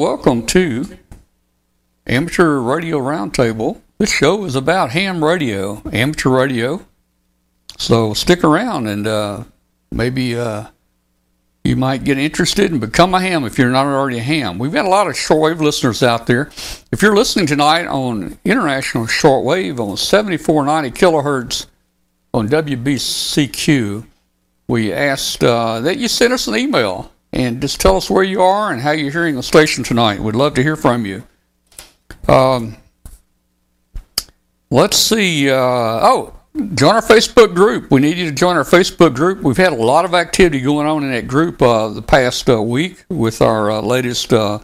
Welcome to Amateur Radio Roundtable. This show is about ham radio, amateur radio. So stick around and uh, maybe uh, you might get interested and become a ham if you're not already a ham. We've got a lot of shortwave listeners out there. If you're listening tonight on international shortwave on 7490 kilohertz on WBCQ, we asked uh, that you send us an email and just tell us where you are and how you're hearing the station tonight. We'd love to hear from you. Um, let's see. Uh, oh, join our Facebook group. We need you to join our Facebook group. We've had a lot of activity going on in that group uh, the past uh, week with our uh, latest uh,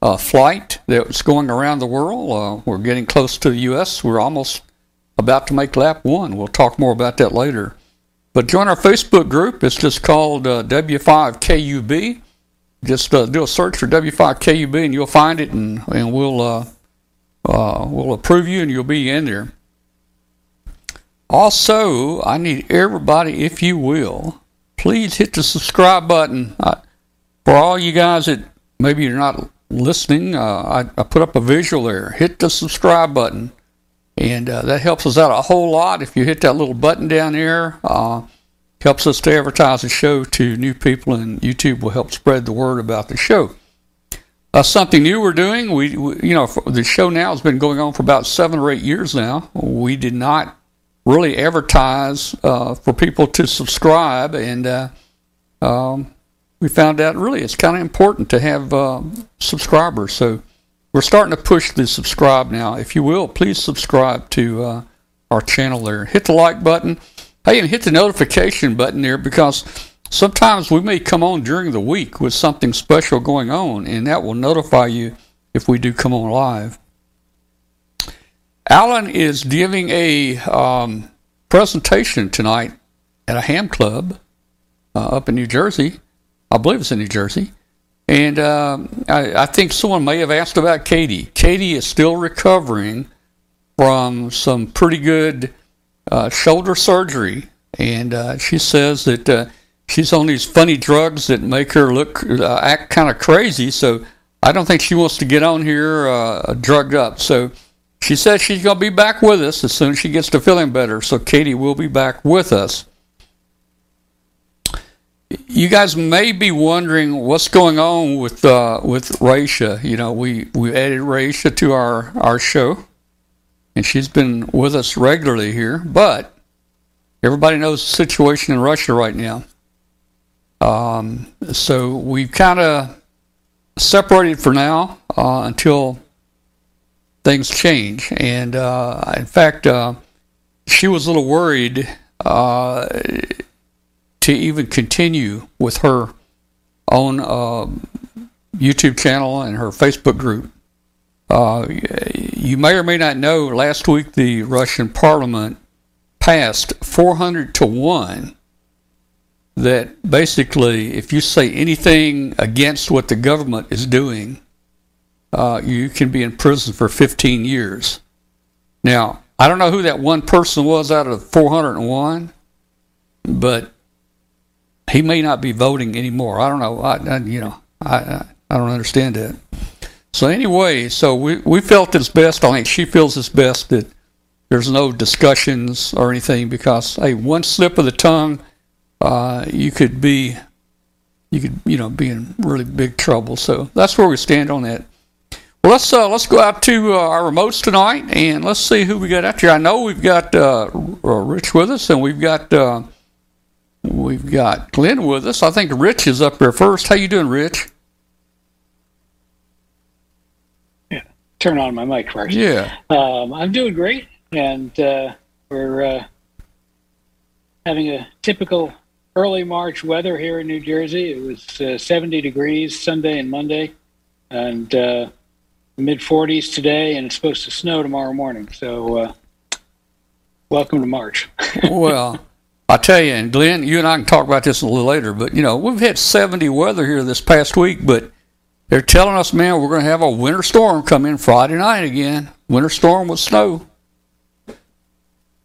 uh, flight that's going around the world. we're getting close to the U.S. We're almost about to make lap one. We'll talk more about that later. But join our Facebook group. It's just called W5KUB. Just do a search for W5KUB and you'll find it, and, and we'll uh, we'll approve you and you'll be in there. Also, I need everybody, if you will, please hit the subscribe button. Uh, for all you guys that maybe you're not listening, uh, I, I, put up a visual there. Hit the subscribe button, and uh, that helps us out a whole lot. If you hit that little button down there, uh, helps us to advertise the show to new people, and YouTube will help spread the word about the show. Uh, something new we're doing. We, we, you know, the show now has been going on for about seven or eight years now. We did not really advertise uh, for people to subscribe, and uh, um, we found out really it's kind of important to have uh, subscribers. So we're starting to push the subscribe now. If you will, please subscribe to uh, our channel there. Hit the like button. Hey, and hit the notification button there because Sometimes we may come on during the week with something special going on, and that will notify you if we do come on live. Alan is giving a um, presentation tonight at a ham club uh, up in New Jersey. I believe it's in New Jersey. And um, I, I, think someone may have asked about Katie. Katie is still recovering from some pretty good uh, shoulder surgery. And uh, she says that uh, she's on these funny drugs that make her look uh, act kind of crazy. So I don't think she wants to get on here uh, drugged up. So she says she's going to be back with us as soon as she gets to feeling better. So Katie will be back with us. You guys may be wondering what's going on with uh, with Raisha. You know, we, we added Raisha to our, our show, and she's been with us regularly here. But everybody knows the situation in Russia right now. Um, so we've kind of separated for now uh, until things change. And uh, in fact, uh, she was a little worried uh, to even continue with her own um, YouTube channel and her Facebook group. Uh, you may or may not know, last week the Russian parliament passed 400 to 1 that basically, if you say anything against what the government is doing, uh, you can be in prison for 15 years. Now, I don't know who that one person was out of 401, but he may not be voting anymore. I don't know. I, I you know, I, I don't understand that. So anyway, so we we felt it's best. I think she feels it's best that there's no discussions or anything because hey, one slip of the tongue uh, you could be you could you know be in really big trouble. So that's where we stand on that. Well, let's uh, let's go out to uh, our remotes tonight and let's see who we got out here. I know we've got uh, Rich with us, and we've got uh, we've got Glenn with us. I think Rich is up there first. How you doing, Rich? Yeah, turn on my mic first. Yeah, um, I'm doing great, and uh, we're having a typical early March weather here in New Jersey. It was uh, 70 degrees Sunday and Monday, and uh, mid 40s today, and it's supposed to snow tomorrow morning. So, uh, welcome to March. well, I tell you, and Glenn, you and I can talk about this a little later, but you know, we've had 70 weather here this past week, but they're telling us, man, we're going to have a winter storm come in Friday night again. Winter storm with snow.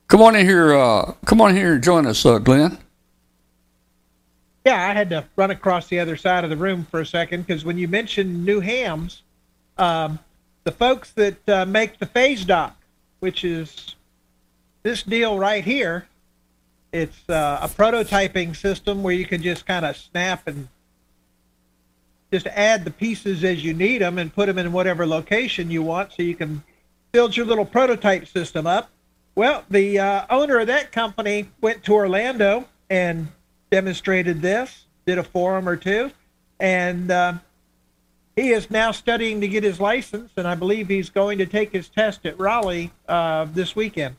Come on in here. Uh, come on here and join us, uh, Glenn. yeah, I had to run across the other side of the room for a second because when you mentioned new hams, um, the folks that uh, make the phase dock, which is this deal right here, it's uh, a prototyping system where you can just kind of snap and just add the pieces as you need them and put them in whatever location you want so you can build your little prototype system up. Well, the uh, owner of that company went to Orlando and demonstrated this, did a forum or two, and uh, he is now studying to get his license, and I believe he's going to take his test at Raleigh uh, this weekend.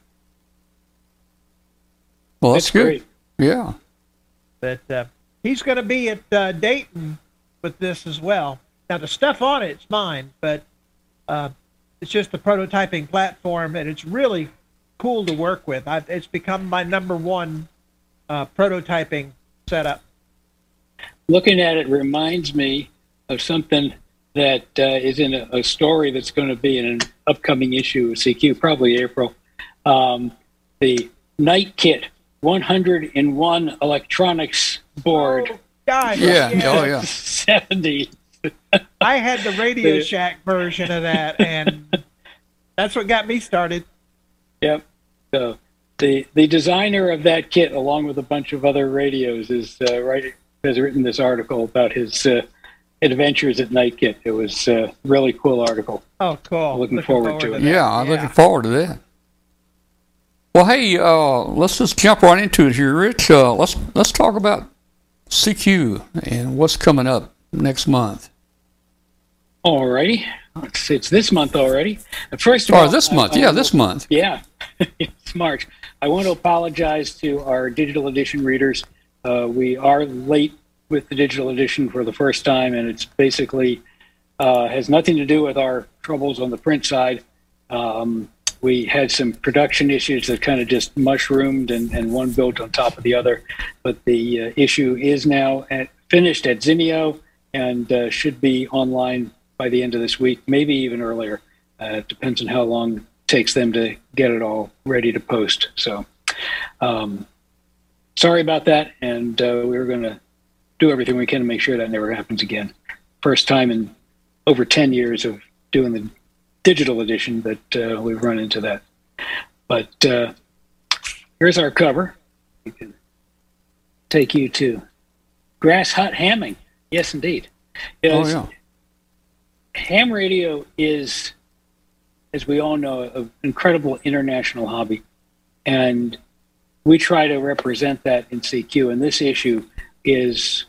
Well, that's, That's good. great. Yeah. But uh, he's going to be at uh, Dayton with this as well. Now, the stuff on it's mine, but uh, it's just the prototyping platform, and it's really cool to work with. i it's become my number one uh, prototyping setup. Looking at it reminds me of something that uh, is in a, a story that's going to be in an upcoming issue of CQ, probably April. Um, the Knight Kit 101 electronics board. Oh, gosh, Yeah. yes. Oh, yeah. 70. I had the Radio Shack version of that, and that's what got me started. Yep. So the the designer of that kit, along with a bunch of other radios, is uh, right has written this article about his uh, adventures at Knight Kit. It was a really cool article. Oh, cool. Looking forward to it. that. Yeah, I'm looking forward to that. Well, hey, uh, let's just jump right into it here, Rich. Uh, let's let's talk about CQ and what's coming up next month. Alrighty, it's, it's this month already. First of Or all, this I- month? I Yeah, will- this month. Yeah, it's March. I want to apologize to our digital edition readers. Uh, we are late with the digital edition for the first time, and it's basically uh, has nothing to do with our troubles on the print side. Um, we had some production issues that kind of just mushroomed, and, and one built on top of the other. But the uh, issue is now at, finished at Zinio and uh, should be online by the end of this week, maybe even earlier. Uh, depends on how long it takes them to get it all ready to post. So, um, sorry about that, and uh, we're going to do everything we can to make sure that never happens again. First time in over 10 years of doing the digital edition that uh, we've run into that. But uh, here's our cover. We can take you to Grass Hut Hamming. Yes, indeed. Oh yeah. ham radio is, as we all know, an incredible international hobby. And we try to represent that in CQ. And this issue is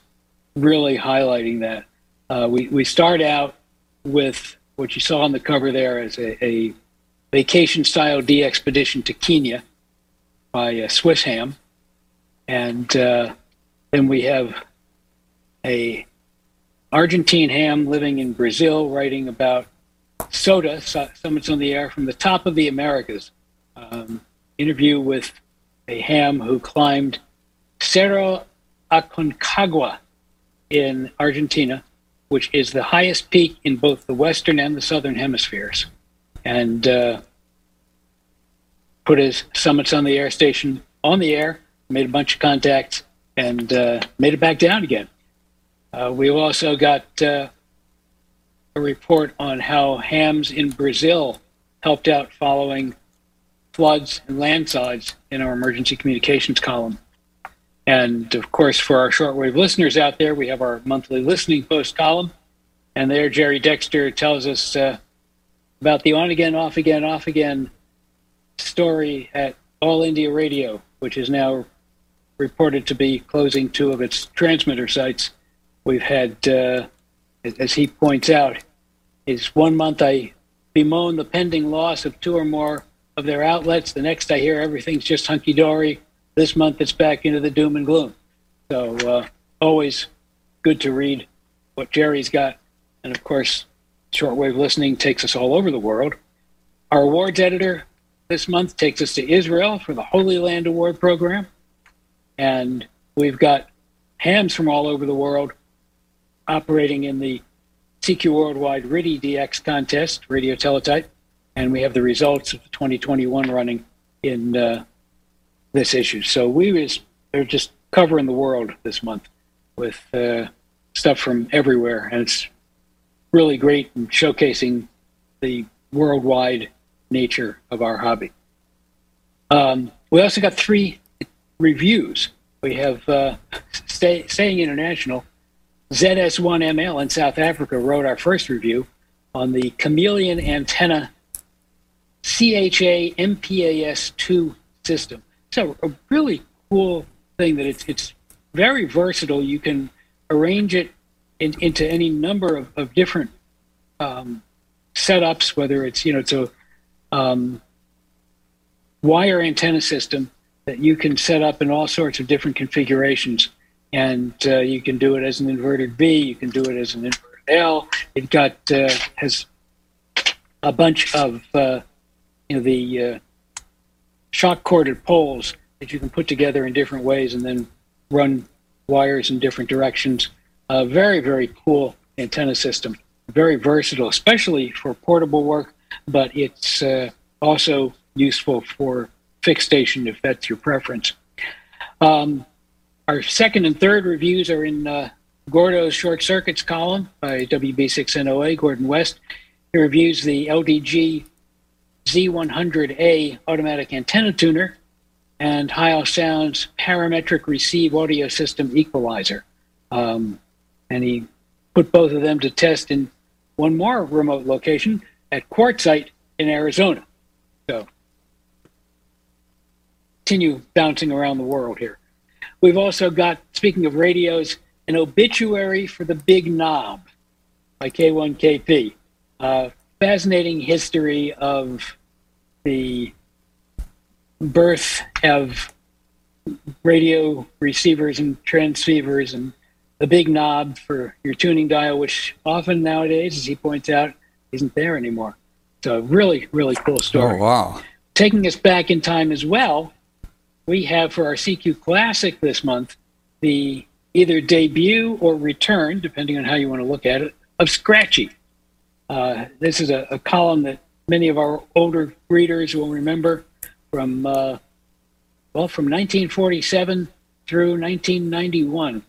really highlighting that. Uh, we, we start out with what you saw on the cover there is a, a vacation style DXpedition to Kenya by uh, Swiss Ham. And uh, then we have a Argentine ham living in Brazil, writing about SOTA, so- summits on the air from the top of the Americas. Um, interview with a ham who climbed Cerro Aconcagua in Argentina, which is the highest peak in both the western and the southern hemispheres, and uh, put his summits on the air station on the air, made a bunch of contacts, and uh, made it back down again. Uh, we've also got uh, a report on how hams in Brazil helped out following floods and landslides in our emergency communications column. And of course, for our shortwave listeners out there, we have our monthly listening post column. And there, Gerry Dexter tells us uh, about the on again, off again, off again story at All India Radio, which is now reported to be closing two of its transmitter sites. We've had, uh, as he points out, is one month I bemoan the pending loss of two or more of their outlets. The next I hear everything's just hunky dory. This month it's back into the doom and gloom. So uh, always good to read what Gerry's got. And of course, shortwave listening takes us all over the world. Our awards editor this month takes us to Israel for the Holy Land Award program. And we've got hams from all over the world operating in the CQ Worldwide RTTY DX contest, radio teletype. And we have the results of the 2021 running in uh, this issue. So we was they're just covering the world this month. with uh, stuff from everywhere, and it's really great in showcasing the worldwide nature of our hobby. Um, we also got three reviews. We have uh, stay, Staying International, ZS1ML in South Africa wrote our first review on the Chameleon Antenna CHA MPAS2 system. So a really cool thing that it's it's very versatile. You can arrange it in, into any number of, of different um, setups, whether it's you know it's a um, wire antenna system that you can set up in all sorts of different configurations, and uh, you can do it as an inverted V, you can do it as an inverted L. It got uh, has a bunch of uh, you know the uh, shock corded poles that you can put together in different ways and then run wires in different directions. Very very cool antenna system, very versatile, especially for portable work, but it's uh, also useful for fixed station if that's your preference. Um, our second and third reviews are in uh, Gordo's Short Circuits column by WB6NOA, Gordon West. He reviews the LDG Z100A automatic antenna tuner and Heil Sound's parametric receive audio system equalizer. Um, and he put both of them to test in one more remote location at Quartzsite in Arizona. So continue bouncing around the world here. We've also got, speaking of radios, an obituary for the big knob by K1KP. Uh, fascinating history of the birth of radio receivers and transceivers and the big knob for your tuning dial, which often nowadays, as he points out, isn't there anymore. So, really, really cool oh, story. Oh, wow. Taking us back in time as well, we have for our CQ Classic this month the either debut or return, depending on how you want to look at it, of Scratchi. Uh, this is a, a, column that many of our older readers will remember from, uh, well, from 1947 through 1991.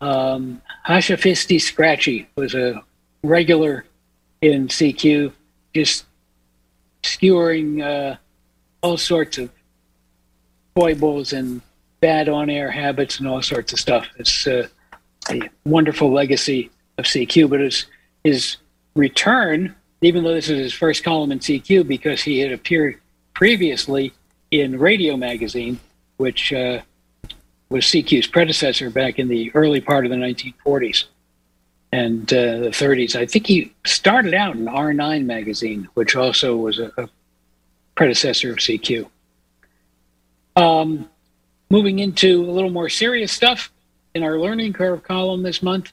Um, Hashafisti Scratchi was a regular in CQ, just skewering uh, all sorts of foibles and bad on-air habits and all sorts of stuff. It's uh, a wonderful legacy of CQ, but his his return, even though this is his first column in CQ, because he had appeared previously in Radio Magazine, which uh, was CQ's predecessor back in the early part of the 1940s and uh, the 30s. I think he started out in R9 magazine, which also was a, a predecessor of CQ. Um, moving into a little more serious stuff in our learning curve column this month,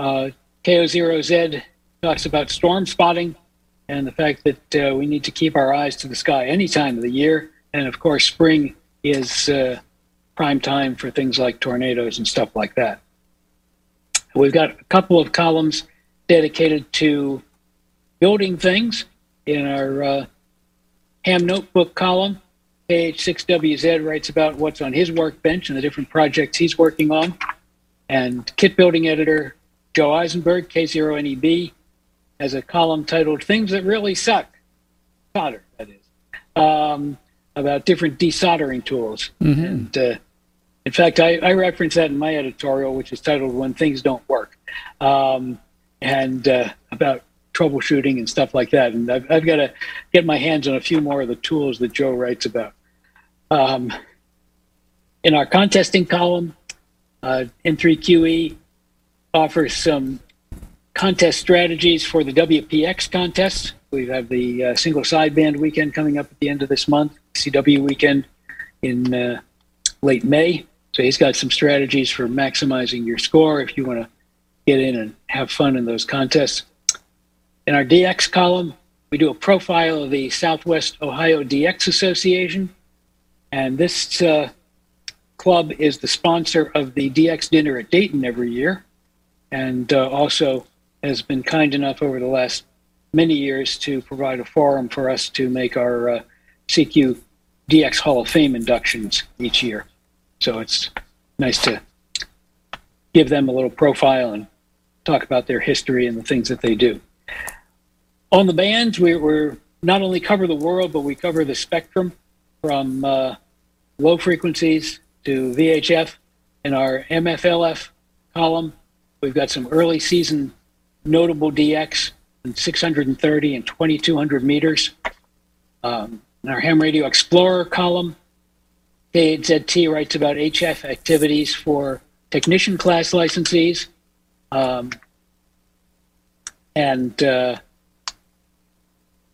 uh, KO0Z talks about storm spotting and the fact that uh, we need to keep our eyes to the sky any time of the year. And of course, spring is uh, prime time for things like tornadoes and stuff like that. We've got a couple of columns dedicated to building things in our uh, ham notebook column. KH6WZ writes about what's on his workbench and the different projects he's working on. And kit building editor Joe Eisenberg, K0NEB, has a column titled Things That Really Suck. Solder, that is. Um, about different desoldering tools. Mm-hmm. And, uh, in fact, I, I, reference that in my editorial, which is titled When Things Don't Work, um, and uh, about troubleshooting and stuff like that. And I've, I've got to get my hands on a few more of the tools that Joe writes about. Um, in our contesting column, uh, N3QE offers some contest strategies for the WPX contest. We have the uh, single sideband weekend coming up at the end of this month, CW weekend in uh, late May. So he's got some strategies for maximizing your score if you want to get in and have fun in those contests. In our DX column, we do a profile of the Southwest Ohio DX Association. And this uh, club is the sponsor of the DX dinner at Dayton every year, and uh, also has been kind enough over the last many years to provide a forum for us to make our uh, CQ DX Hall of Fame inductions each year. So it's nice to give them a little profile and talk about their history and the things that they do. On the bands, we, we're not only cover the world, but we cover the spectrum from uh, low frequencies to VHF. In our MFLF column, we've got some early season notable DX in 630 and 2200 meters. Um, in our Ham Radio Explorer column, KZT writes about HF activities for technician class licensees. Um, and uh,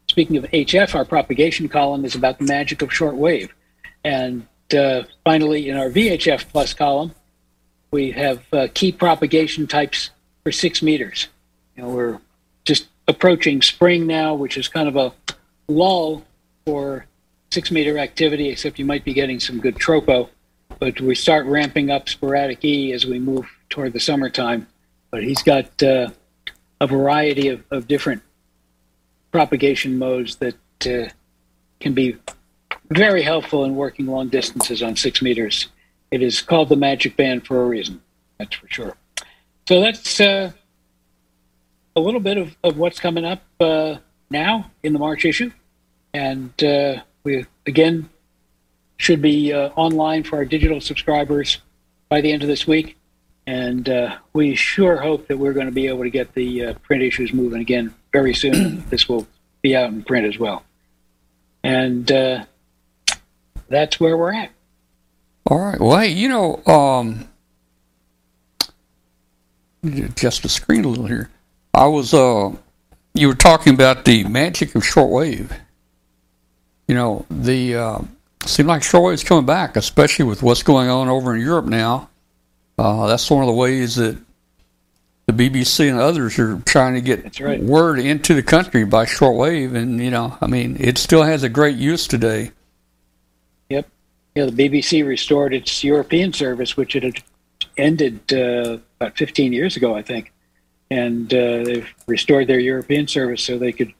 speaking of HF, our propagation column is about the magic of shortwave. And uh, finally, in our VHF plus column, we have uh, key propagation types for six meters. You know, we're just approaching spring now, which is kind of a lull for six meter activity, except you might be getting some good tropo. But we start ramping up sporadic E as we move toward the summertime. But he's got uh, a variety of, of different propagation modes that uh, can be very helpful in working long distances on six meters. It is called the Magic Band for a reason, that's for sure. So that's uh, a little bit of, of what's coming up uh, now in the March issue. And uh, we, again, should be uh, online for our digital subscribers by the end of this week. And uh, we sure hope that we're going to be able to get the uh, print issues moving again very soon. this will be out in print as well. And uh, that's where we're at. All right. Well, hey, you know, um, adjust the screen a little here. I was, uh, you were talking about the magic of shortwave. You know, the uh, seemed like shortwave's coming back, especially with what's going on over in Europe now. Uh, that's one of the ways that the BBC and others are trying to get right. word into the country by shortwave, and you know, I mean, it still has a great use today. Yep. Yeah, the BBC restored its European service, which it had ended uh, about 15 years ago, I think, and uh, they've restored their European service so they could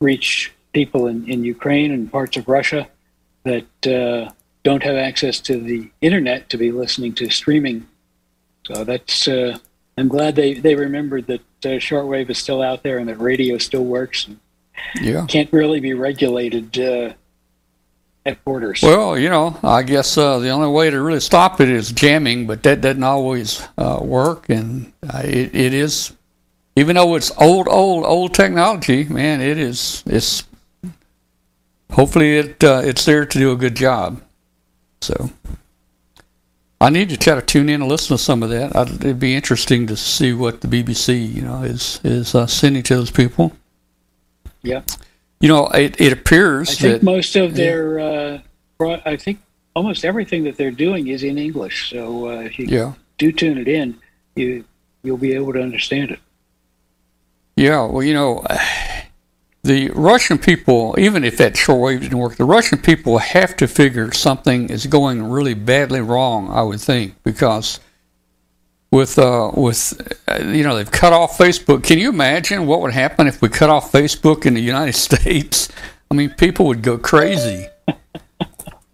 reach people in, in Ukraine and parts of Russia that uh, don't have access to the internet to be listening to streaming. So that's uh, I'm glad they, they remembered that uh, shortwave is still out there and that radio still works. And Yeah. can't really be regulated uh, at borders. Well, you know, I guess uh, the only way to really stop it is jamming, but that doesn't always uh, work. And uh, it, it is, even though it's old, old, old technology, man, it is. It's hopefully it uh, it's there to do a good job. So I need to try to tune in and listen to some of that. I'd, it'd be interesting to see what the BBC, you know, is is uh, sending to those people. yeah. You know, it, it appears I think that most of their, uh, I think almost everything that they're doing is in English. So uh, if you yeah. do tune it in, you you'll be able to understand it. Yeah, well, you know, the Russian people, even if that shortwave didn't work, the Russian people have to figure something is going really badly wrong. I would think because with uh, with uh, you know they've cut off Facebook. Can you imagine what would happen if we cut off Facebook in the United States? I mean, people would go crazy.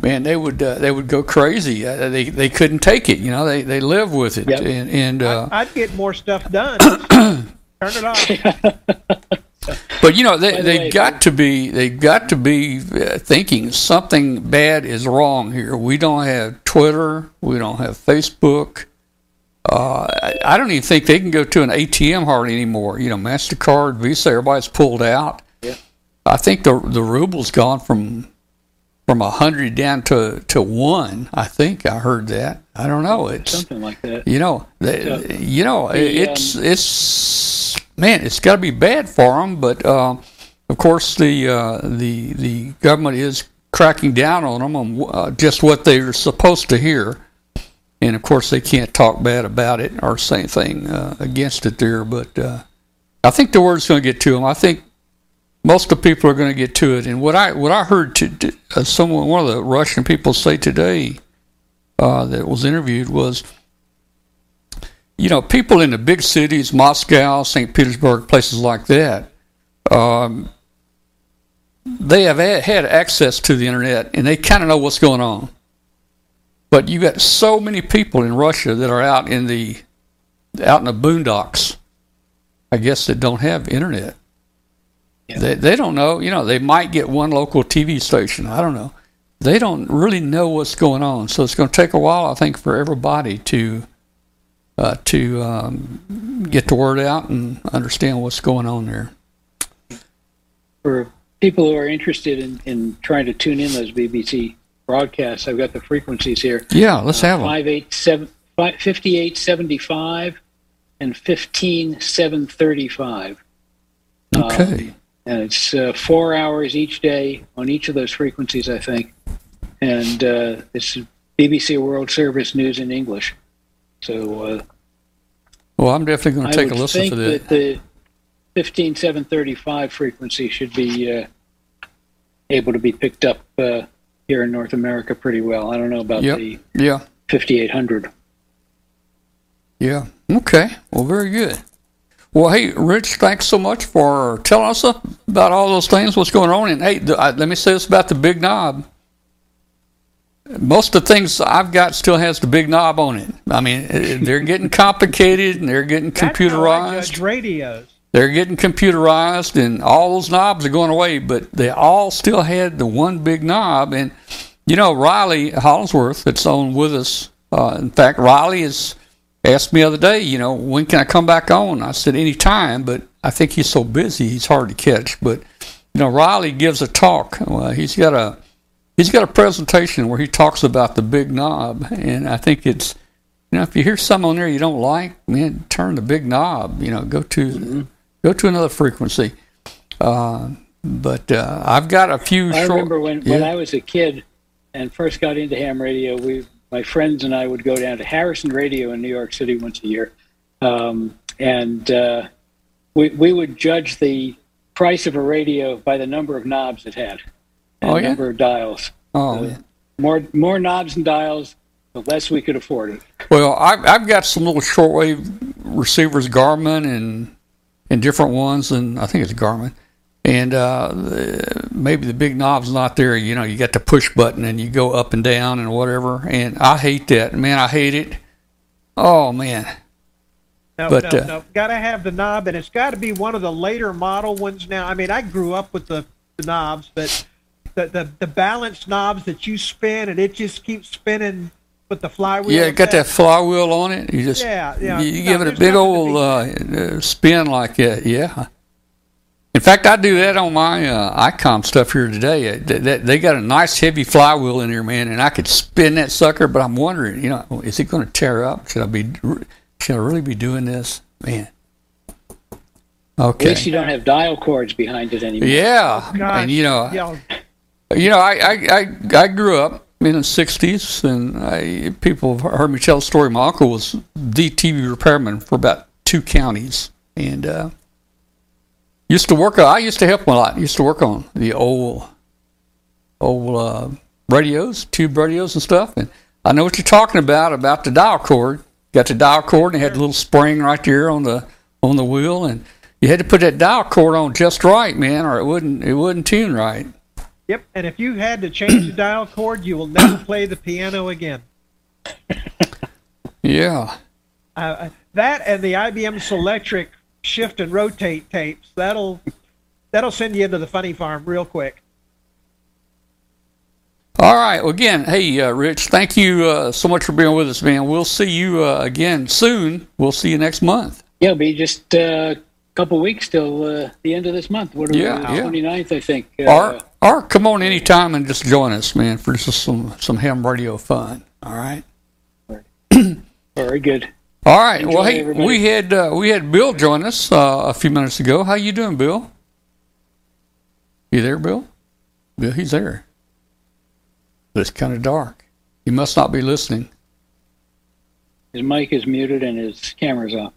Man, they would uh, they would go crazy. Uh, they they couldn't take it. You know, they they live with it, Yep. and and uh, I'd get more stuff done. Turn it off. But you know they By the they way, got to be they got to be uh, thinking something bad is wrong here. We don't have Twitter, we don't have Facebook. Uh, I, I don't even think they can go to an ATM hardly anymore. You know, Mastercard, Visa, everybody's pulled out. Yeah. I think the the ruble's gone from from a hundred down to to one. I think I heard that. I don't know. It's Something like that. you know, they, So, you know, the, it's it's man, it's got to be bad for them. But uh, of course, the uh, the the government is cracking down on them on uh, just what they're supposed to hear, and of course, they can't talk bad about it or say anything uh, against it there. But uh, I think the word's going to get to them. I think most of the people are going to get to it. And what I what I heard to, uh, someone one of the Russian people say today uh, that was interviewed was you know, people in the big cities, Moscow, St. Petersburg, places like that, um, they have had access to the internet and they kind of know what's going on. But you got so many people in Russia that are out in the out in the boondocks, I guess that don't have internet. Yeah. They they don't know. You know, they might get one local TV station. I don't know. They don't really know what's going on. So it's going to take a while, I think, for everybody to uh, to um, get the word out and understand what's going on there. For people who are interested in, in trying to tune in those BBC broadcasts, I've got the frequencies here. Yeah, let's have them. 587 5875 and 15735. Okay. And it's uh, four hours each day on each of those frequencies, I think. And uh, it's BBC World Service news in English. So uh, Well, I'm definitely going to take a listen to that. that the 15735 frequency should be uh, able to be picked up uh, here in North America pretty well. I don't know about Yep. the Yeah. 5800. Yeah. Okay. Well, very good. Well, hey, Rich, thanks so much for telling us about all those things, what's going on. And hey, I, let me say this about the big knob. Most of the things I've got still has the big knob on it. I mean, they're getting complicated and they're getting That's computerized. radios. They're getting computerized, and all those knobs are going away. But they all still had the one big knob. And you know, Riley Hollingsworth, that's on with us. Uh, in fact, Riley has asked me the other day, you know, when can I come back on? I said anytime, but I think he's so busy, he's hard to catch. But you know, Riley gives a talk. Well, he's got a he's got a presentation where he talks about the big knob, and I think it's you know if you hear something on there you don't like, man, turn the big knob. You know, go to go to another frequency. Uh, but uh, I've got a few. I short, remember when, when. I was a kid and first got into ham radio, we my friends and I would go down to Harrison Radio in New York City once a year, um, and uh, we we would judge the price of a radio by the number of knobs it had, and Oh, the yeah? number of dials. Oh, Uh, yeah. More more knobs and dials, the less we could afford it. Well, I've, I've got some little shortwave receivers, Garmin and and different ones, and I think it's Garmin. And uh, maybe the big knob's not there. You know, you got the push button and you go up and down and whatever. And I hate that, man. I hate it. Oh man, No, But, no, uh, no. Got to have the knob, and it's got to be one of the later model ones. Now, I mean, I grew up with the, the knobs, but the, the the balanced knobs that you spin and it just keeps spinning with the flywheel. yeah, it got that flywheel on it. You just Yeah, yeah. you, you No, give it a big old uh, uh, spin like that. Yeah. In fact, I do that on my uh, ICOM stuff here today. Uh, They, they, they got a nice heavy flywheel in there, man, and I could spin that sucker. But I'm wondering, you know, is it going to tear up? Should I be? Should I really be doing this, man? Okay. At Okay. least you don't have dial cords behind it anymore. Yeah, Gosh, and you know, yeah, you know, I, I, I, I grew up in the '60s, and I, people have heard me tell the story. My uncle was the TV repairman for about two counties, and uh, used to work. I used to help him a lot. Used to work on the old, old uh, radios, tube radios, and stuff. And I know what you're talking about about the dial cord. Got the dial cord, and it had a little spring right there on the on the wheel, and you had to put that dial cord on just right, man, or it wouldn't it wouldn't tune right. yep. And if you had to change the dial cord, you will never play the piano again. Yeah. Uh, that and the IBM Selectric shift and rotate tapes. That'll that'll send you into the funny farm real quick. All right. Well, again, hey, uh, Rich, thank you uh, so much for being with us, man. We'll see you uh, again soon. We'll see you next month. Yeah, it'll be just uh, a couple weeks till uh, the end of this month. What are Yeah, we, yeah. 29th, I think. Uh, or, or come on anytime and just join us, man, for just some, some ham radio fun. All right. Very good. All right. well, hey, everybody. we had uh, we had Bill join us uh, a few minutes ago. How you doing, Bill? You there, Bill? Bill, he's there. But it's kind of dark. He must not be listening. His mic is muted and his camera's off.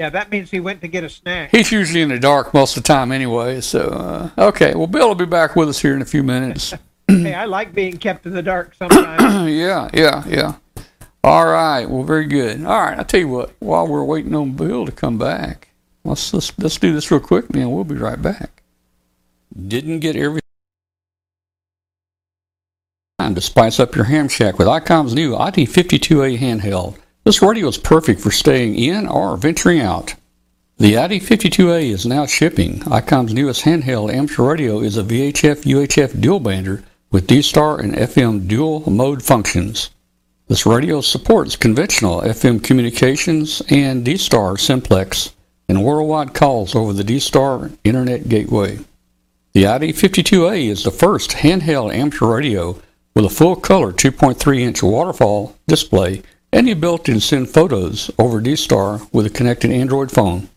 Yeah, that means he went to get a snack. He's usually in the dark most of the time anyway. So, uh, okay. Well, Bill will be back with us here in a few minutes. hey, I like being kept in the dark sometimes. yeah, yeah, yeah. All right. Well, very good. All right. I'll tell you what. While we're waiting on Bill to come back, let's let's, let's do this real quick, and we'll be right back. Didn't get everything. To spice up your ham shack with ICOM's new ID52A handheld. This radio is perfect for staying in or venturing out. The ID52A is now shipping. ICOM's newest handheld amateur radio is a VHF UHF dual bander with D-Star and FM dual mode functions. This radio supports conventional FM communications and D-Star simplex and worldwide calls over the D-Star Internet Gateway. The ID52A is the first handheld amateur radio with a full color 2.3 inch waterfall display and the ability to send photos over D-Star with a connected Android phone.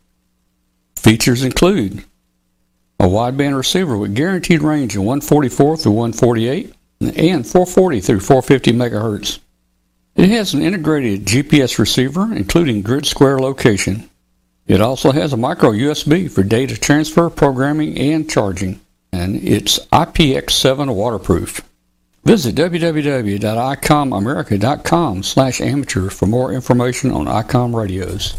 Features include a wideband receiver with guaranteed range of 144 through 148 and 440 through 450 megahertz. It has an integrated GPS receiver, including grid square location. It also has a micro USB for data transfer, programming, and charging, and it's IPX7 waterproof. Visit www.icomamerica.com slash amateur for more information on ICOM radios.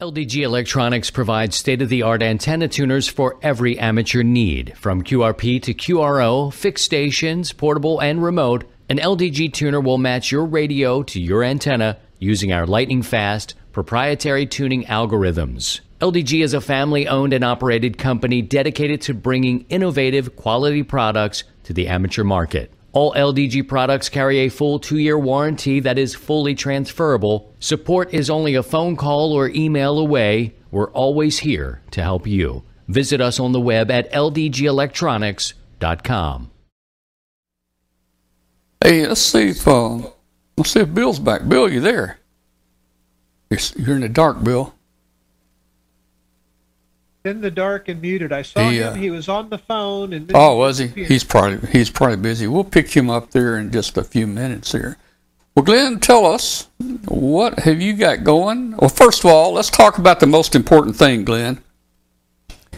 LDG Electronics provides state of the art antenna tuners for every amateur need. From QRP to QRO, fixed stations, portable, and remote, an LDG tuner will match your radio to your antenna using our lightning fast proprietary tuning algorithms. LDG is a family owned and operated company dedicated to bringing innovative quality products to the amateur market. All LDG products carry a full two year warranty that is fully transferable. Support is only a phone call or email away. We're always here to help you. Visit us on the web at ldgelectronics.com. Hey, let's see if uh, let's see if Bill's back. Bill, you there? You're, you're in the dark, Bill. In the dark and muted. I saw He, him. uh, He was on the phone and Oh, was he? He's probably he's probably busy. We'll pick him up there in just a few minutes here. Well, Glenn, tell us what have you got going? Well, first of all, let's talk about the most important thing, Glenn.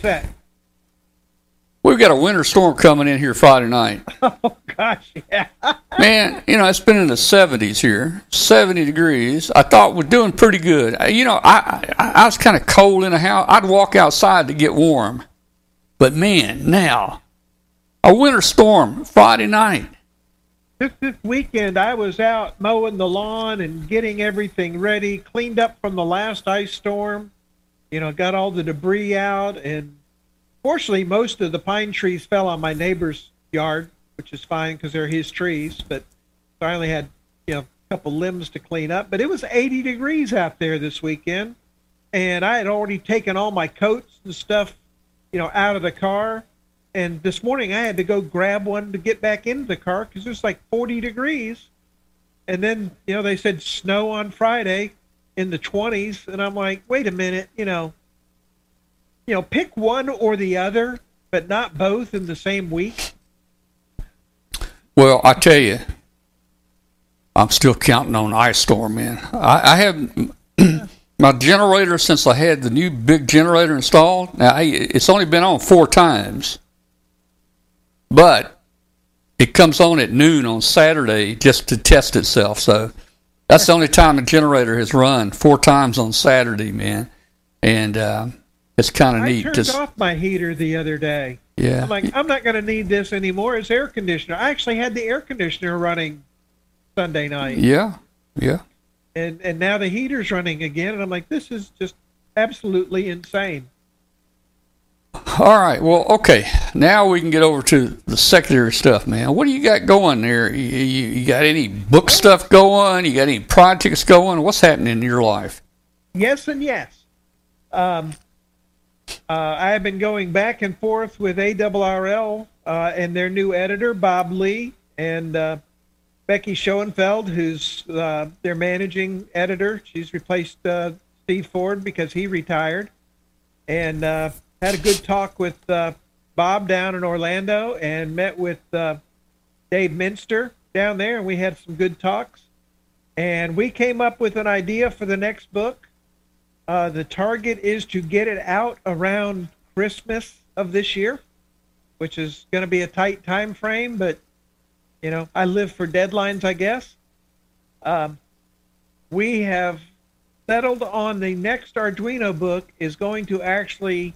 That- We've got a winter storm coming in here Friday night. Gosh, yeah. Man, you know, it's been in the 70s here, 70 degrees. I thought we're doing pretty good. Uh, You know, I, I, I was kind of cold in the house. I'd walk outside to get warm. But man, now, a winter storm Friday night. This, this weekend, I was out mowing the lawn and getting everything ready, cleaned up from the last ice storm. You know, got all the debris out, and fortunately, most of the pine trees fell on my neighbor's yard, which is fine because they're his trees. But only had you know a couple limbs to clean up. But it was 80 degrees out there this weekend, and I had already taken all my coats and stuff, you know, out of the car. And this morning I had to go grab one to get back into the car because it was like 40 degrees. And then, you know, they said snow on Friday in the 20s. And I'm like, wait a minute, you know, you know, pick one or the other, but not both in the same week. Well, I tell you, I'm still counting on ice storm, man. I, I have my generator since I had the new big generator installed. Now, I, it's only been on four times, but it comes on at noon on Saturday just to test itself. So that's the only time the generator has run four times on Saturday, man. And uh, it's kind of I neat. turned Just off my heater the other day. yeah, I'm like, I'm not going to need this anymore. It's air conditioner. I actually had the air conditioner running Sunday night. yeah, yeah. and and now the heater's running again and i'm like this is just absolutely insane All right. Well, okay. Now we can get over to the secondary stuff, man. What do you got going there? You, you, you got any book stuff going? You got any projects going? What's happening in your life? yes and yes um, uh, i have been going back and forth with ARRL uh, and their new editor bob lee and uh, becky schoenfeld who's uh, their managing editor she's replaced uh, steve ford because he retired and uh, had a good talk with bob down in orlando and met with Dave Minster down there, and we had some good talks. And we came up with an idea for the next book. Uh, the target is to get it out around Christmas of this year, which is going to be a tight time frame, but you know, I live for deadlines, I guess. Um, we have settled on the next Arduino book is going to actually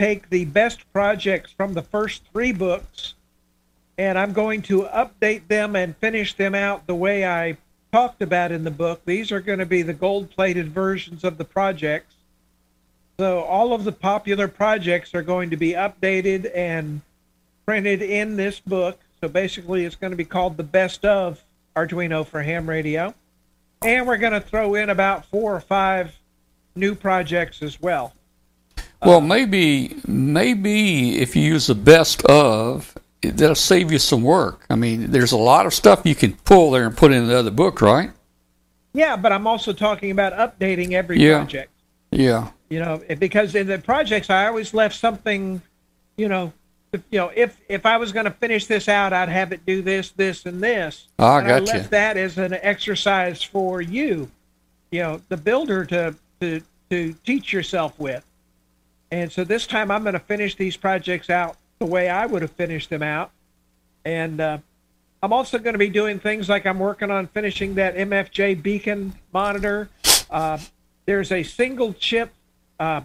take the best projects from the first three books and I'm going to update them and finish them out the way I talked about in the book. These are going to be the gold plated versions of the projects. So all of the popular projects are going to be updated and printed in this book. So basically, it's going to be called the best of Arduino for ham radio. And we're going to throw in about four or five new projects as well. Well, maybe maybe if you use the best of, that'll save you some work. I mean, there's a lot of stuff you can pull there and put in the other book, right? Yeah, but I'm also talking about updating every Yeah. project. Yeah. You know, eh, because in the projects I always left something, you know, if, you know, if if I was going to finish this out, I'd have it do this, this, and this. I and I got you. left that as an exercise for you, you know, the builder to to to teach yourself with. And so this time I'm going to finish these projects out the way I would have finished them out, and uh, I'm also going to be doing things like I'm working on finishing that MFJ beacon monitor. Uh, there's a single chip uh,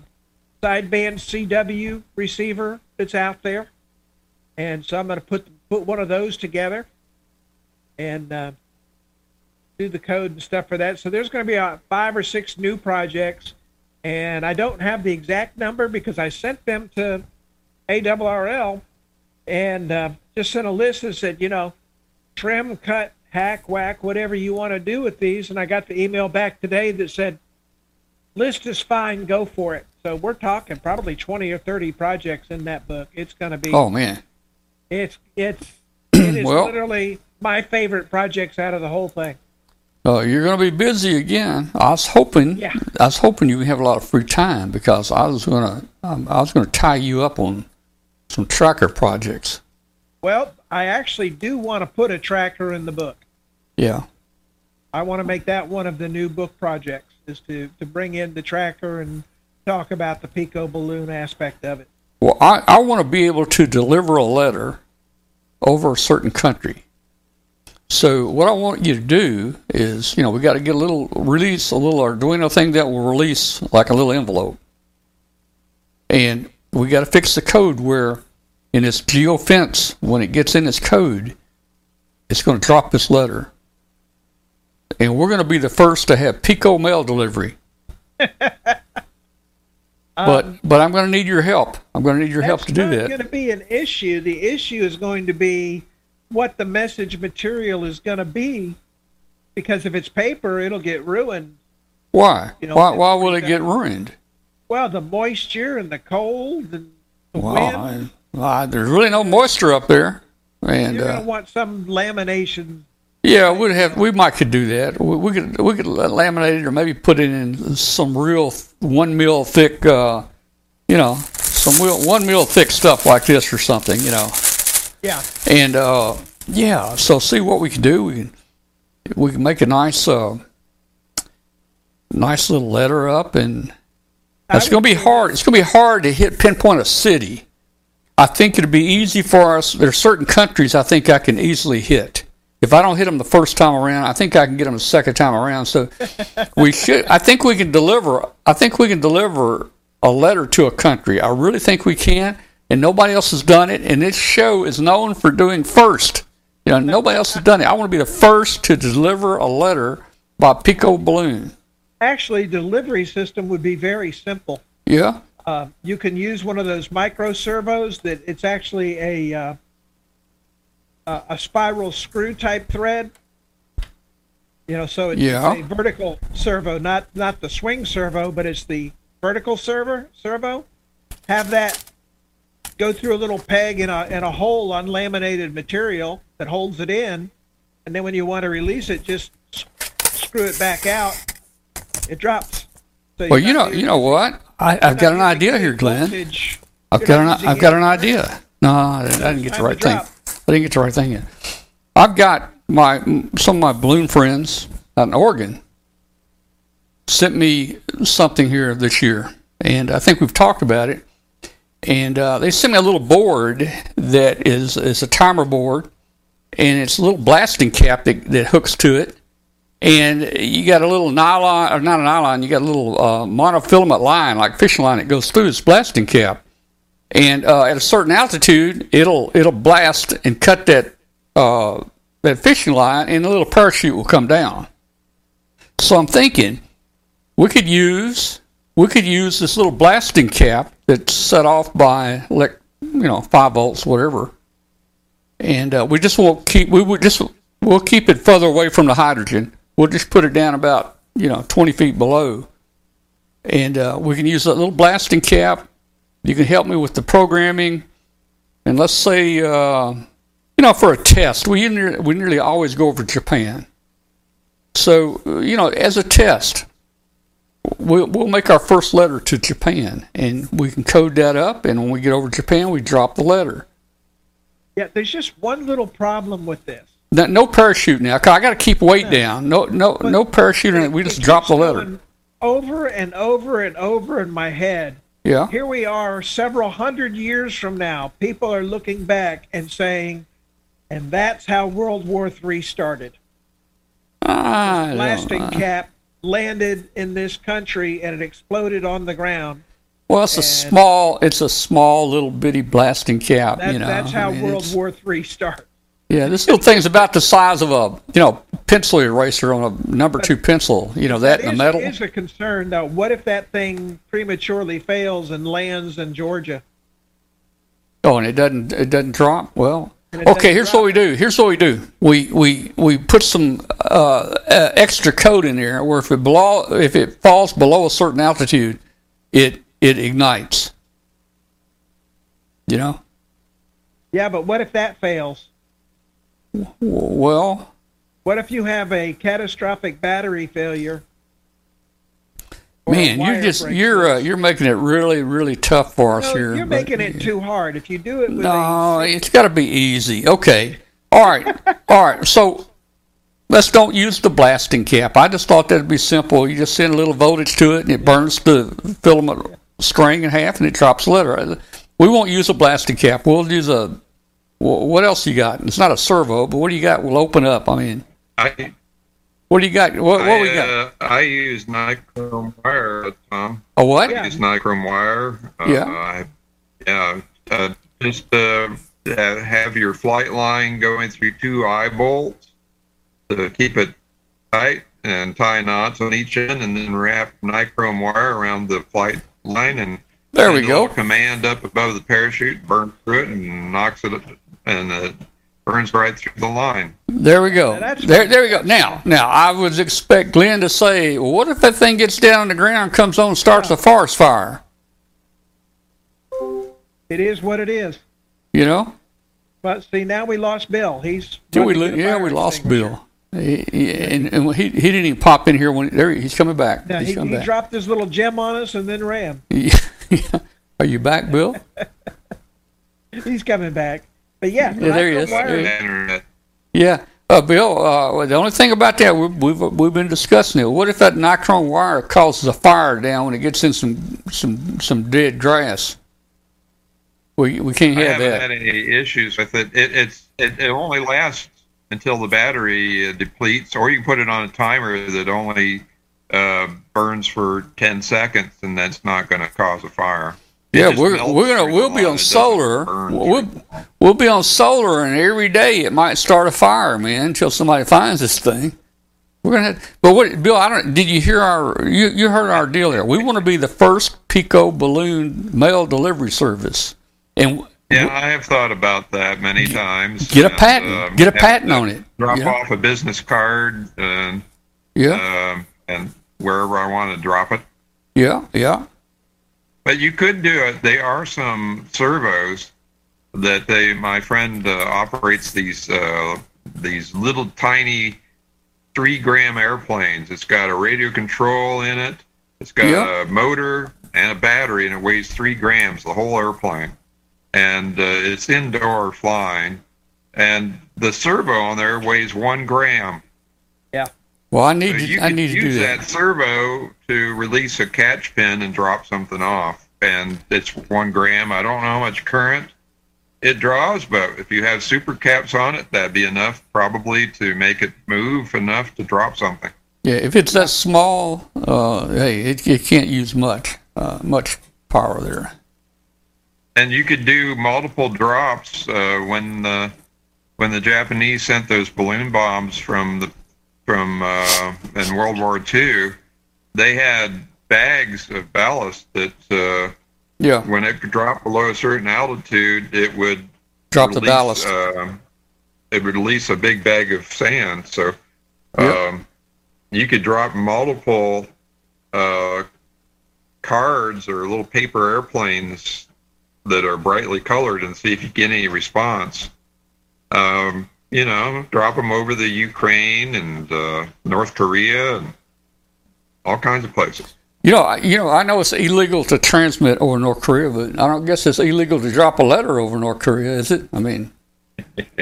sideband CW receiver that's out there, and so I'm going to put put one of those together and uh, do the code and stuff for that. So there's going to be uh, five or six new projects, and I don't have the exact number because I sent them to ARRL and uh, just sent a list that said, you know, trim, cut, hack, whack, whatever you want to do with these. And I got the email back today that said, list is fine, go for it. So we're talking probably 20 or 30 projects in that book. It's going to be, Oh man. it's, it's, it is Well- literally my favorite projects out of the whole thing. Oh, you're going to be busy again. I was hoping. Yeah. I was hoping you would have a lot of free time because I was going to. Um, I was going to tie you up on some tracker projects. Well, I actually do want to put a tracker in the book. Yeah. I want to make that one of the new book projects is to, to bring in the tracker and talk about the Pico balloon aspect of it. Well, I, I want to be able to deliver a letter over a certain country. So what I want you to do is, you know, we got to get a little release, a little Arduino thing that will release like a little envelope, and we got to fix the code where, in this geofence, when it gets in its code, it's going to drop this letter, and we're going to be the first to have Pico mail delivery. but but I'm going to need your help. I'm going to need your help to do That's It's going to be an issue. The issue is going to be what the message material is going to be, because if it's paper, it'll get ruined. Why? You know, why? Why will it get ruined? Well, the moisture and the cold and the Wow, wind. I- I- there's really no moisture up there, and You're going uh, want some lamination. yeah, we'd have we might could do that. We, we could we could laminate it or maybe put it in some real one mil thick, uh, you know, some real one mil thick stuff like this or something, you know. Yeah. And uh, yeah, so see what we can do. We can we can make a nice uh, nice little letter up, and it's going to be hard. It's going to be hard to hit pinpoint a city. I think it'll be easy for us. There are certain countries I think I can easily hit. If I don't hit them the first time around, I think I can get them the second time around. So we should. I think we can deliver. I think we can deliver a letter to a country. I really think we can, and nobody else has done it. And this show is known for doing first. You know, nobody else has done it. I want to be the first to deliver a letter by Pico Balloon. Actually, delivery system would be very simple. Yeah. Uh, you can use one of those micro servos that it's actually a uh, a spiral screw type thread. You know, so it's, Yeah. it's a vertical servo, not not the swing servo, but it's the vertical server servo. Have that go through a little peg in a in a hole on laminated material that holds it in, and then when you want to release it, just screw it back out. It drops. So Well, you're know, you know what? I, I've got an idea here, Glenn. voltage. I've got an I've got an idea. No, I didn't, I didn't get the right thing. I didn't get the right thing yet. I've got my some of my balloon friends out in Oregon sent me something here this year, and I think we've talked about it. And uh, they sent me a little board that is is a timer board, and it's a little blasting cap that, that hooks to it. And you got a little nylon, or not a nylon, you got a little uh, monofilament line, like fishing line, that goes through this blasting cap and uh, at a certain altitude, it'll it'll blast and cut that uh, that fishing line, and the little parachute will come down. So I'm thinking we could use we could use this little blasting cap that's set off by like you know five volts whatever, and uh, we just won't keep we would just we'll keep it further away from the hydrogen. We'll just put it down about you know 20 feet below, and uh, we can use that little blasting cap. You can help me with the programming, and let's say uh, you know for a test we we nearly always go over Japan. So you know as a test we'll, we'll make our first letter to Japan, and we can code that up. And when we get over Japan, we drop the letter. Yeah, there's just one little problem with this. No, no parachute now. 'cause I got to keep weight down. No, no, But no parachuting. We just drop the letter. Over and over and over in my head. Yeah. Here we are, several hundred years from now. People are looking back and saying, and that's how World War III started. Don't Blasting cap landed in this country and it exploded on the ground. Well, it's a small. It's a small little bitty blasting cap. That, you know. that's how I mean, World War III started. Yeah, this little thing's about the size of a you know pencil eraser on a number two pencil. You know that in the metal. It is a concern, though. What if that thing prematurely fails and lands in Georgia? Oh, and it doesn't it doesn't drop. Well, okay. Here's drop. what we do. Here's what we do. We we we put some uh, uh, extra code in there where if it below if it falls below a certain altitude, it it ignites. You know. Yeah, but what if that fails? Well, What if you have a catastrophic battery failure? Man, you're just you're uh, you're making it really really tough for us No, here. you're but- making it too hard. If you do it with No, a, it's got to be easy. Okay. All right. All right. So let's don't use the blasting cap. I just thought that'd be simple. You just send a little voltage to it, and it burns the filament string in half, and it drops the letter. We won't use a blasting cap. We'll use a. wh- What else you got? It's not a servo, but what do you got? We'll open up. I mean, I what do you got? What, what I, we got? uh, I use nichrome wire, Tom. A what? Yeah. I use nichrome wire. Uh, Yeah. I, yeah. Uh, just uh, uh, have your flight line going through two eye bolts to keep it tight and tie knots on each end, and then wrap nichrome wire around the flight line and There we go. Command up above the parachute, burns through it, and knocks it, and it burns right through the line. There we go. There, there we go. Now, now I would expect Glenn to say, well, "What if that thing gets down on the ground, comes on, and starts a forest fire?" it is what it is. You know? But see, now we lost Bill. He's Did we? lo- Yeah, we lost. Bill. He, he- and, and he, he didn't even pop in here when there. He's coming back. Now, he's he, coming he back. dropped his little gem on us and then ran. Are you back, Bill? He's coming back. But yeah, Yeah, there he is. There he is. Internet. Yeah. Uh, Bill, uh, the only thing about that, we've, we've, we've been discussing it. What if that nichrome wire causes a fire down when it gets in some some some dead grass? We we can't have I have haven't that. had any issues with it. it it's it, it only lasts until the battery uh, depletes, or you can put it on a timer that only uh, burns for ten seconds, and that's not going to cause a fire. Yeah, we're we're gonna we'll be on solar. We'll we'll be on solar, and every day it might start a fire, man, until somebody finds this thing. We're gonna, have, but what, Bill? I don't. Did you hear our? You you heard our deal there. We want to be the first Pico balloon mail delivery service, and Yeah, I have thought about that many times. get a and, patent. um, get a patent uh, on it. Drop Yeah. off a business card and Yeah, um, and wherever I want to drop it. yeah, yeah. But you could do it. There are some servos that they. My friend uh, operates these uh, these little tiny three gram airplanes. It's got a radio control in it. It's got Yeah. a motor and a battery, and it weighs three grams. The whole airplane, and uh, it's indoor flying. And the servo on there weighs one gram. Well, I So need you to. I need to use do that. that. servo to release a catch pin and drop something off, and it's one gram. I don't know how much current it draws, but if you have super caps on it, that'd be enough probably to make it move enough to drop something. Yeah, if it's that small, uh, hey, it, it can't use much uh, much power there. And you could do multiple drops uh, when the when the Japanese sent those balloon bombs from the from uh, in World War II, they had bags of ballast that uh, Yeah. when it could drop below a certain altitude, it would Drop the release, ballast. um, it would release a big bag of sand. So Yep. um, you could drop multiple uh, cards or little paper airplanes that are brightly colored and see if you get any response. Um, you know, drop them over the Ukraine and uh, North Korea and all kinds of places. You know, I, you know, I know it's illegal to transmit over North Korea, but I don't guess it's illegal to drop a letter over North Korea, is it? I mean,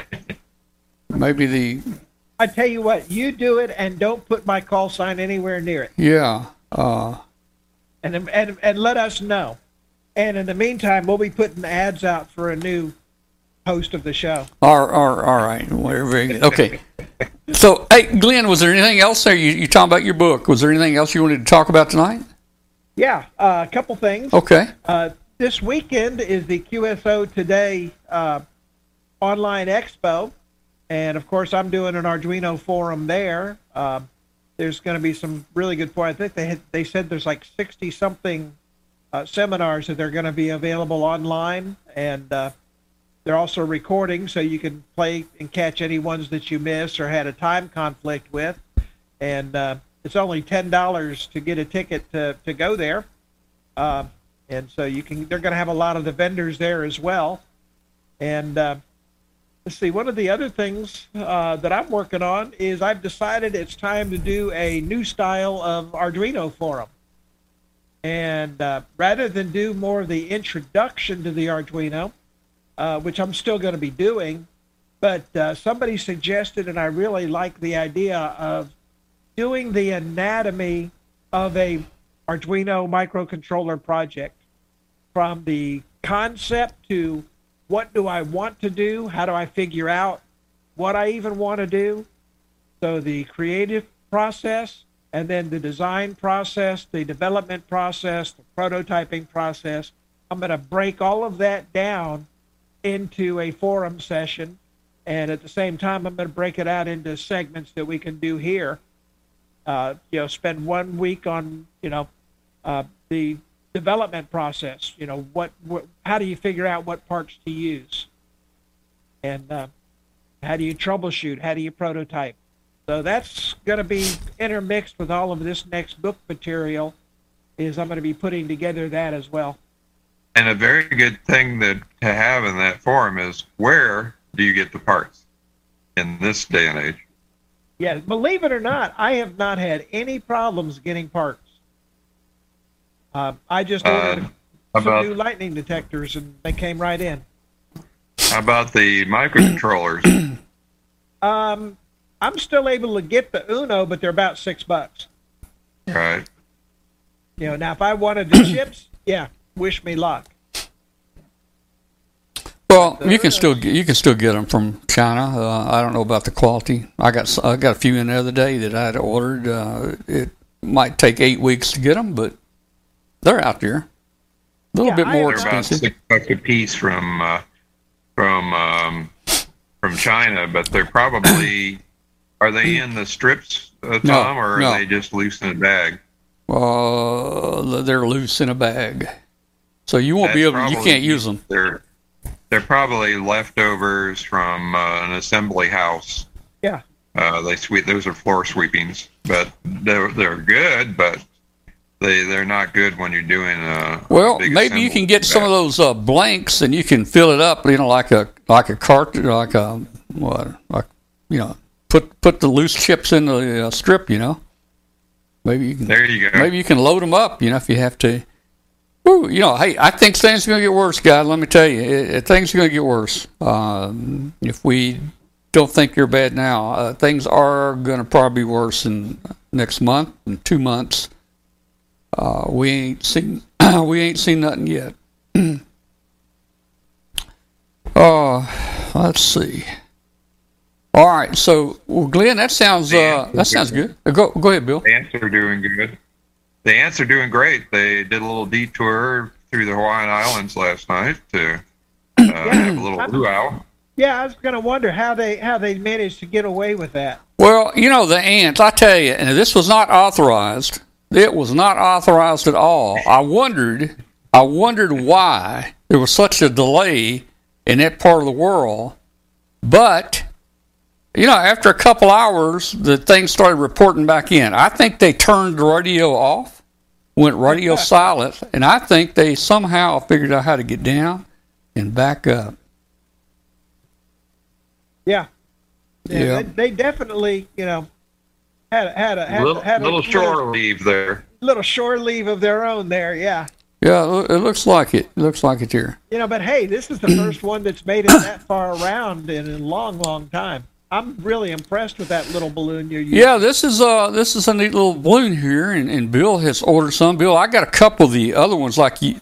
maybe the I tell you what, you do it and don't put my call sign anywhere near it, yeah. Uh, and and and let us know. And in the meantime, we'll be putting ads out for a new host of the show. all, all, all right. Well, very good. Okay. So, hey, Glenn, was there anything else there? You, you talking about your book? Was there anything else you wanted to talk about tonight? Yeah, uh, a couple things. Okay. Uh, this weekend is the QSO Today uh, online expo, and of course, I'm doing an Arduino forum there. Uh, there's going to be some really good for. I think they had, they said there's like 60 something uh, seminars that they're going to be available online, and uh, they're also recording, so you can play and catch any ones that you miss or had a time conflict with. And uh, it's only ten dollars to get a ticket to, to go there. Uh, and so you can they're going to have a lot of the vendors there as well and uh, let's see one of the other things uh, that i'm working on is i've decided it's time to do a new style of arduino forum and uh, rather than do more of the introduction to the arduino uh, which i'm still going to be doing but uh, somebody suggested and i really like the idea of doing the anatomy of a Arduino microcontroller project from the concept to what do I want to do? How do I figure out what I even want to do? So the creative process and then the design process, the development process, the prototyping process. I'm going to break all of that down into a forum session. And at the same time, I'm going to break it out into segments that we can do here uh, you know, spend one week on, you know, uh, the development process. You know, what, what, how do you figure out what parts to use, and uh, how do you troubleshoot? How do you prototype? So that's going to be intermixed with all of this next book material. Is I'm going to be putting together that as well. And a very good thing that to have in that forum is where do you get the parts in this day and age? Yeah, believe it or not, I have not had any problems getting parts. Uh, I just ordered Uh, some about- new lightning detectors, and they came right in. How about the microcontrollers? Um, I'm still able to get the Uno, but they're about six bucks. right. You know, now if I wanted the chips, yeah, wish me luck. Well, you can still get, you can still get them from China. Uh, I don't know about the quality. I got s- I got a few in the other day that I had ordered. Uh, it might take eight weeks to get them, but they're out there. A little Yeah, bit more have about expensive. six bucks a piece from uh, from um, from China, but they're probably are they in the strips, uh, No, Tom, or are no. they just loose in a bag? Uh, they're loose in a bag, so you won't be That's able. You can't use them. They're they're probably leftovers from uh, an assembly house. Yeah. Uh, they sweep those are floor sweepings, but they're they're good, but they they're not good when you're doing a Well, big maybe you can get some of those uh, blanks, and you can fill it up. You know, like a like a cart, like a what, like you know, put put the loose chips in the uh, strip. You know, maybe you can There you go. maybe you can load them up. You know, if you have to. You know, hey, I think things are going to get worse, guys. Let me tell you, it, it, things are going to get worse. Um, if we don't think you're bad now, uh, things are going to probably be worse in next month and two months. Uh, we ain't seen we ain't seen nothing yet. Oh, let's see. All right, so well, Glenn, that sounds uh, that sounds good. Uh, Go go ahead, Bill. Ants are doing good. The ants are doing great. They did a little detour through the Hawaiian Islands last night to uh, have a little luau. Yeah, I was going to wonder how they how they managed to get away with that. Well, you know the ants. I tell you, and this was not authorized. It was not authorized at all. I wondered. I wondered why there was such a delay in that part of the world. But you know, after a couple hours, the thing started reporting back in. I think they turned the radio off, went radio silent, and I think they somehow figured out how to get down and back up. Yeah. Yeah, Yeah. They, they definitely, you know, had had a had, little, had a little shore leave there. little shore leave of their own there. Yeah. Yeah, it it looks like it. It looks like it here. You know, but hey, this is the first one that's made it that far around in a long, long time. I'm really impressed with that little balloon you're using. Yeah, this is uh this is a neat little balloon here, and, and Bill has ordered some. Bill, I got a couple of the other ones like you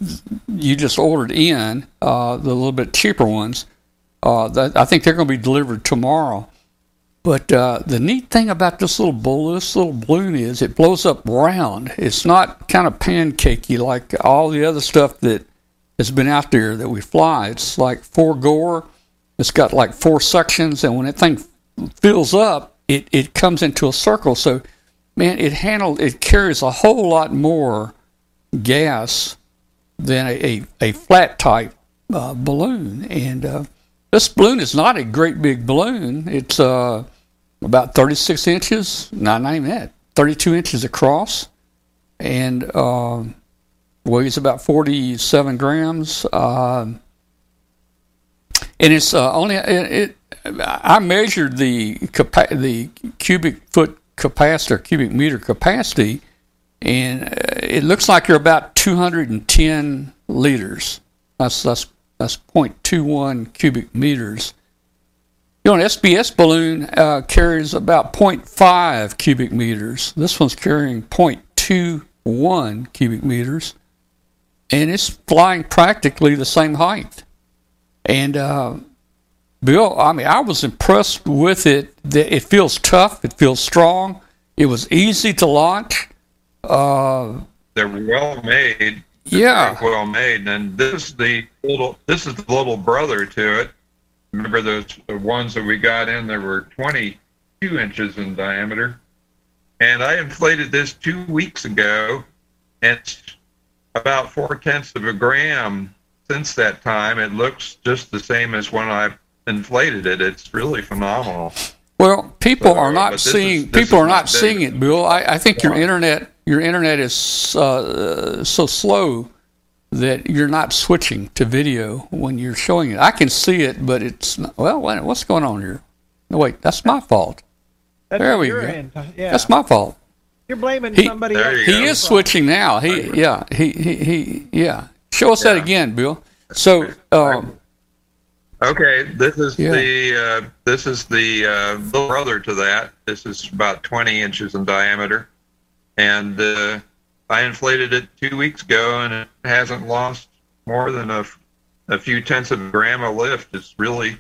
you just ordered in, uh, the little bit cheaper ones. Uh, that, I think they're going to be delivered tomorrow. But uh, the neat thing about this little balloon, this little balloon is it blows up round. It's not kind of pancakey like all the other stuff that has been out there that we fly. It's like four gore. It's got like four sections, and when that thing fills up, it, it comes into a circle. So, man, it handled it carries a whole lot more gas than a, a, a flat type uh, balloon. And uh, this balloon is not a great big balloon. It's uh, about 36 inches, not, not even that, 32 inches across, and uh, weighs about 47 grams. Um and it's uh, only it, it. I measured the capa- the cubic foot capacity or cubic meter capacity, and uh, it looks like you're about 210 liters. That's that's that's 0.21 cubic meters. You know, an SBS balloon uh, carries about 0.5 cubic meters. This one's carrying 0.21 cubic meters, and it's flying practically the same height. And uh, Bill, I mean, I was impressed with it. That It feels tough. It feels strong. It was easy to launch. Uh, They're well made. They're Yeah. well made. And this is the little this is the little brother to it. Remember those ones that we got in that were 22 inches in diameter. And I inflated this two weeks ago, and it's about four tenths of a gram since that time. It looks just the same as when I inflated it. It's really phenomenal. well, people So, are not this is- seeing. people are not not seeing it, Bill. I, I think your internet, your internet is uh, so slow that you're not switching to video when you're showing it. I can see it, but it's not, well. What's going on here? No, wait, that's my fault. That's There we your go. end. Yeah. That's my fault. You're blaming He- somebody There else. you He is switching now. He yeah. He he, he yeah. Show us that again, Bill. So um, Okay, this is Yeah. the uh, this is the uh, little brother to that. This is about 20 inches in diameter, and uh, I inflated it two weeks ago, and it hasn't lost more than a, f- a few tenths of a gram of lift. It's really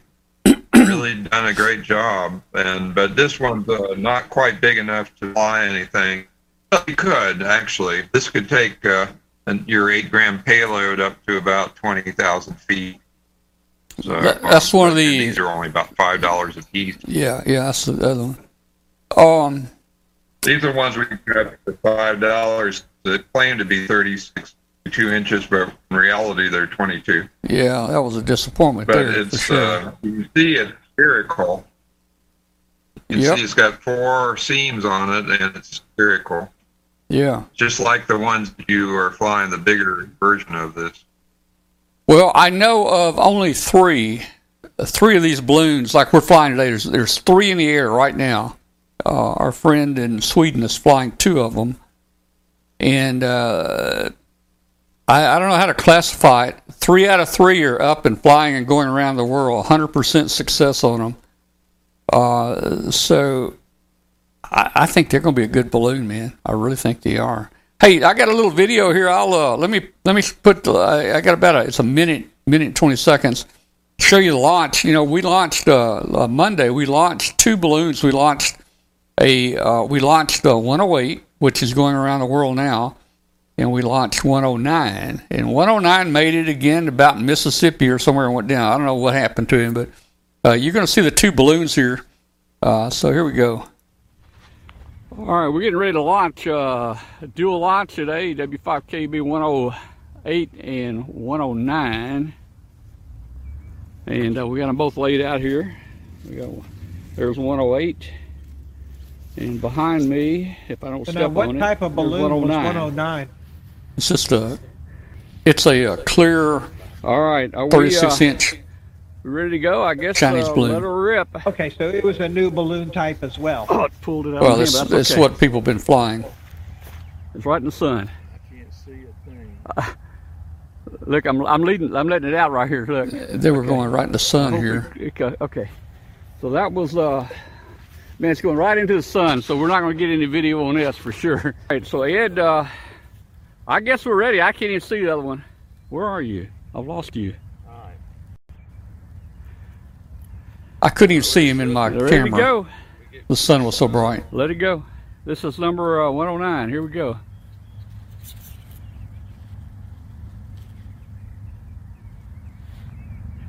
really done a great job. And but this one's uh, not quite big enough to fly anything. Well, you could actually. This could take uh, your eight gram payload up to about 20,000 feet. So That- that's one of the- These are only about five dollars a piece. yeah, yeah, that's the other one. Um, These are ones we can get for five dollars that claim to be 36 two inches, but in reality they're 22. yeah, that was a disappointment But there it's sure. uh, you see it's spherical. You Yep. see it's got four seams on it, and it's spherical, yeah. just like the ones you are flying the bigger version of this. Well, I know of only three, three of these balloons. Like we're flying today. There's there's three in the air right now. Uh, our friend in Sweden is flying two of them, and uh, I, I don't know how to classify it. Three out of three are up and flying and going around the world. 100% success on them. Uh, so I, I think they're going to be a good balloon, man. I really think they are. Hey, I got a little video here. I'll uh, let me let me put. Uh, I got about a. It's a minute, minute twenty seconds. Show you the launch. You know, we launched uh, uh, Monday. We launched two balloons. We launched a. Uh, we launched uh, 108, which is going around the world now, and we launched 109. And 109 made it again about Mississippi or somewhere and went down. I don't know what happened to him, but Uh, you're going to see the two balloons here. Uh, so here we go. All right, we're getting ready to launch uh, dual launch today, W5KB 108 and 109. And uh, we got them both laid out here. We got there's 108, and behind me, if I don't So step now, what on type it, of there's balloon was 109. 109? It's just a, it's a, uh clear All right, are we 36 uh, inch. Ready to go? I guess Chinese uh, balloon. let her rip. Okay, so it was a new balloon type as well. Oh, it pulled it out. Well, of him, that's, that's okay. what people have been flying. It's right in the sun. I can't see a thing. Look, I'm I'm leading. I'm letting it out right here. Look. They were going right in the sun here. it- it okay. So that was uh man, it's going right into the sun, so we're not gonna get any video on this for sure. All right, so Ed, uh I guess we're ready. I can't even see the other one. Where are you? I've lost you. I couldn't even see him in my Ready to camera. go. The sun was so bright. Let it go. This is number uh, 109. Here we go.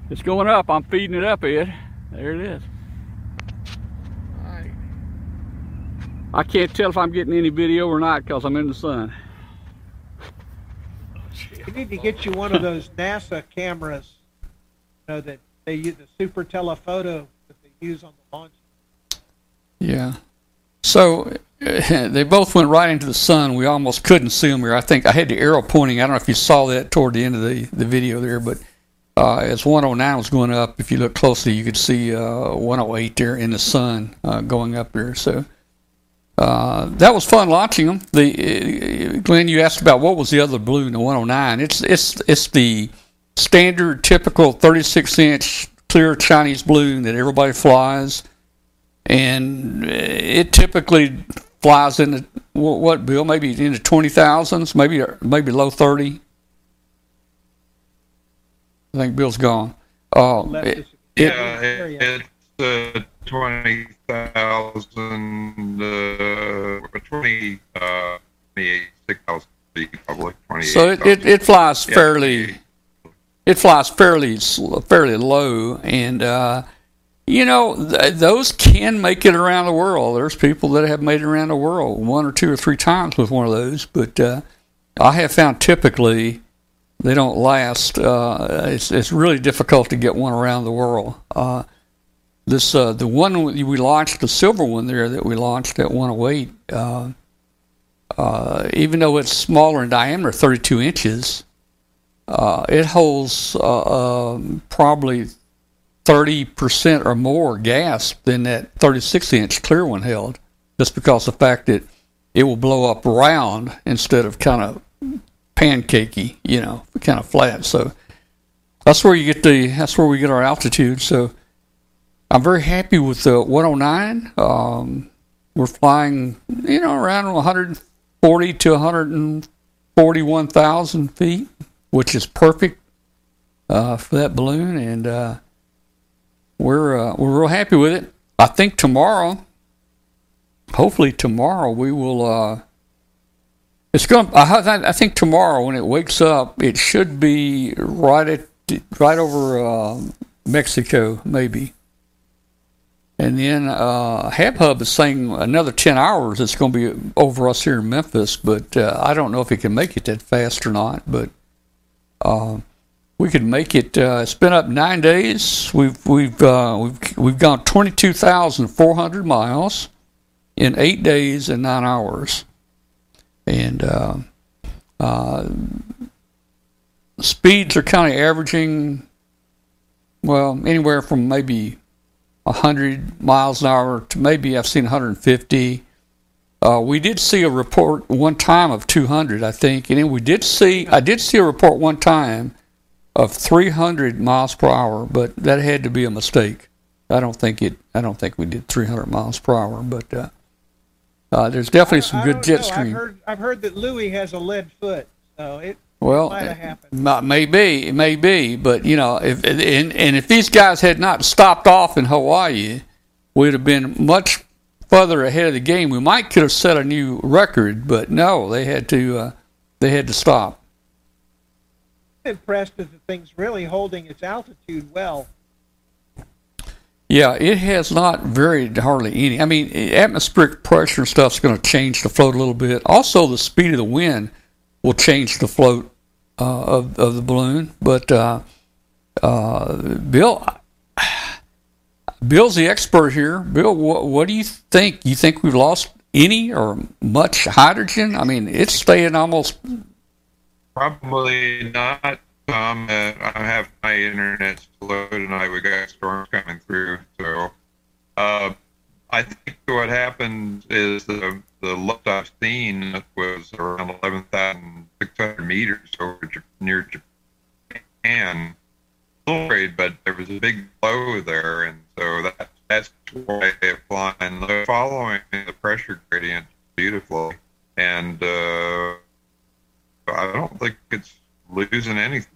It's going up. I'm feeding it up, Ed. There it is. I can't tell if I'm getting any video or not because I'm in the sun. We need to get you one of those NASA cameras, you know, that they use the super telephoto that they use on the launch. Yeah. So they both went right into the sun. We almost couldn't see them here. I think I had the arrow pointing. I don't know if you saw that toward the end of the, the video there, but uh, as 109 was going up, if you look closely, you could see uh, 108 there in the sun uh, going up there. So uh, that was fun launching them. The uh, Glenn, you asked about what was the other balloon, the 109. It's it's it's the standard, typical 36 inch clear Chinese balloon that everybody flies and it typically flies into what, what Bill? Maybe into twenty thousands, maybe maybe low thirty. I think Bill's gone. Uh, it, us- it, Yeah, it, it's uh, twenty thousand, uh, twenty, uh, twenty-eight thousand feet, probably twenty-eight. so it, it, it flies Yeah. fairly. It flies fairly fairly low, and uh, you know th- those can make it around the world. There's people that have made it around the world one or two or three times with one of those, but uh, I have found typically they don't last. Uh, it's it's really difficult to get one around the world. Uh, this uh, the one we launched, the silver one there that we launched at 108. Uh, uh, even though it's smaller in diameter, 32 inches, uh, it holds uh, um, probably 30% or more gas than that 36 inch clear one held, just because the fact that it will blow up round instead of kind of pancakey, you know, kind of flat. So that's where you get the that's where we get our altitude. So I'm very happy with the 109. Um, we're flying, you know, around 140 to 141,000 feet, which is perfect uh, for that balloon, and uh, we're uh, we're real happy with it. I think tomorrow, hopefully tomorrow, we will. Uh, it's going. I, I think tomorrow when it wakes up, it should be right at right over uh, Mexico, maybe. And then uh, HabHub is saying another 10 hours it's going to be over us here in Memphis, but uh, I don't know if it can make it that fast or not. But uh, we could make it. Uh, it's been up nine days. We've we've uh, we've we've gone 22,400 miles in eight days and nine hours, and uh, uh, speeds are kind of averaging. Well, anywhere from maybe 100 miles an hour to maybe I've seen 150. Uh, we did see a report one time of 200, I think, and then we did see I did see a report one time of 300 miles per hour, but that had to be a mistake. I don't think it. I don't think we did 300 miles per hour, but uh, uh, there's definitely some good jet know. stream. I've heard, I've heard that Louis has a lead foot, so it Well, might have happened. Not- Maybe, it may be, but you know, if and, and if these guys had not stopped off in Hawaii, we'd have been much further ahead of the game. We might could have set a new record, but no, they had to uh, they had to stop. Impressed that the thing's really holding its altitude well. Yeah, it has not varied hardly any. I mean, atmospheric pressure and stuff's going to change the float a little bit. Also, the speed of the wind will change the float uh, of of the balloon. But uh, uh, Bill, Bill's the expert here. Bill, what, what do you think? You think we've lost any or much hydrogen? I mean, it's staying almost. Probably not. Um, uh, I have my internet loaded tonight. We got storms coming through, so uh, I think what happened is the the lowest I've seen was around eleven thousand six hundred meters over near Japan. But there was a big blow there, and so that that's why they're flying low, following the pressure gradient beautifully, and uh, I don't think it's losing anything.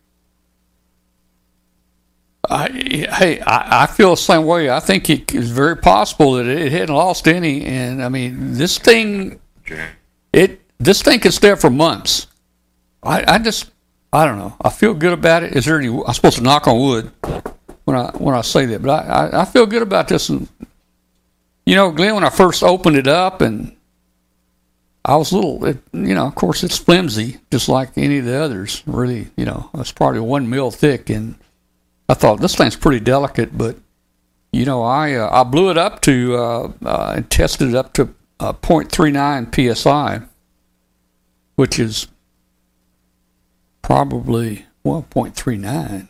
I, hey, I, I feel the same way. I think it is very possible that it hadn't lost any, and I mean this thing, it this thing could stay for months. I, I just, I don't know. I feel good about it. Is there any? I'm supposed to knock on wood when I when I say that, but I, I, I feel good about this. And you know, Glenn, when I first opened it up, and I was little, it, you know, of course it's flimsy, just like any of the others. Really, you know, it's probably one mil thick and I thought this thing's pretty delicate, but you know, I uh, I blew it up to uh, uh, and tested it up to uh, 0.39 psi, which is probably well 0.39.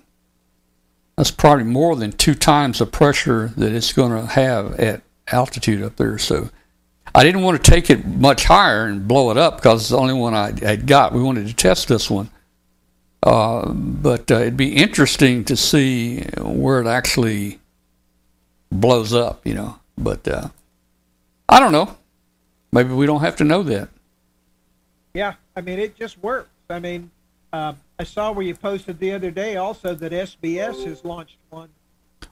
That's probably more than two times the pressure that it's going to have at altitude up there. So I didn't want to take it much higher and blow it up because it's the only one I had got. We wanted to test this one. Uh, but uh, it'd be interesting to see where it actually blows up, you know. But uh, I don't know. Maybe we don't have to know that. Yeah, I mean, it just works. I mean, uh, I saw where you posted the other day also that SBS has launched one.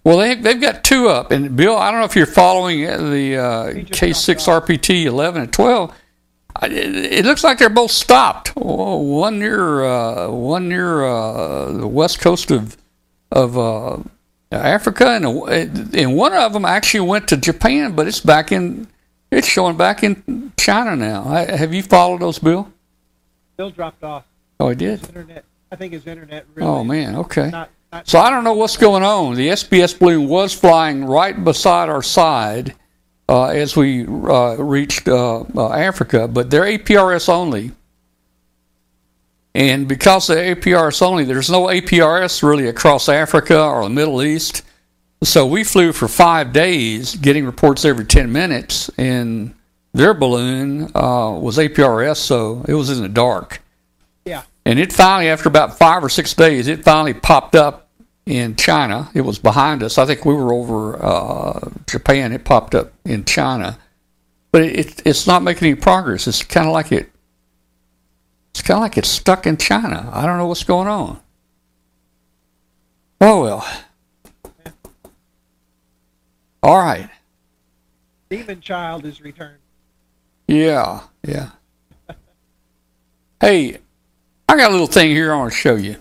Well, they, they've got two up. And, Bill, I don't know if you're following the uh, K6 RPT 11 and 12 it looks like they're both stopped. one near uh, one near uh, the west coast of of uh, Africa, and and one of them actually went to Japan, but it's back in it's showing back in China now. have you followed those, Bill? Bill dropped off. Oh, he did. Internet. I think his internet. Really oh man, okay. Not, not so I don't know what's going on. The SBS balloon was flying right beside our side uh, as we uh, reached uh, uh, Africa, but they're APRS only. And because they're APRS only, there's no APRS really across Africa or the Middle East. So we flew for five days, getting reports every 10 minutes, and their balloon uh, was APRS, so it was in the dark. And it finally, after about five or six days, it finally popped up in China. It was behind us. I think we were over uh, Japan. It popped up in China, but it, it's not making any progress. It's kind of like it. It's kind of like it's stuck in China. I don't know what's going on. Oh well. All right. Demon child is returned. Yeah, yeah. hey, I got a little thing here I want to show you.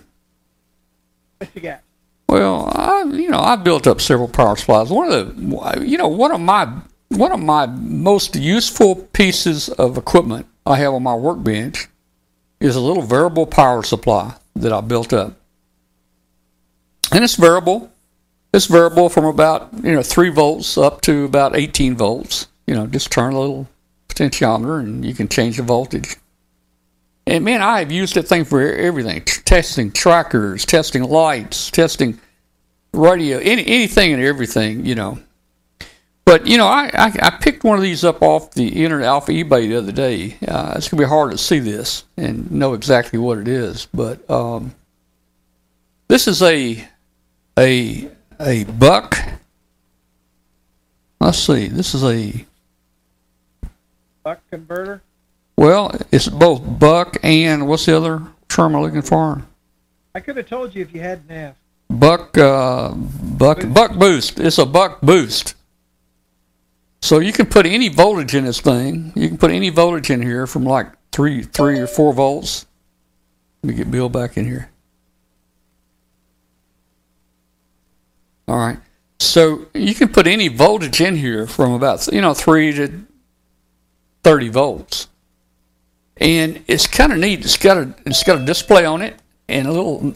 What you got? Well, I, you know, I built up several power supplies. One of the, you know, one of my one of my most useful pieces of equipment I have on my workbench is a little variable power supply that I built up, and it's variable. It's variable from about you know three volts up to about 18 volts. You know, just turn a little potentiometer and you can change the voltage. And man, I have used that thing for everything: testing trackers, testing lights, testing radio, any, anything and everything. You know. But you know, I, I, I picked one of these up off the internet, off eBay the other day. Uh, it's gonna be hard to see this and know exactly what it is, but um, this is a a a buck. Let's see. This is a buck converter. Well, it's both buck and what's the other term I'm looking for? I could have told you if you hadn't asked. Buck, uh, buck, boost. buck boost. It's a buck boost. So you can put any voltage in this thing. You can put any voltage in here from like three, three or four volts. Let me get Bill back in here. All right. So you can put any voltage in here from about you know three to thirty volts, and it's kind of neat. It's got a it's got a display on it and a little.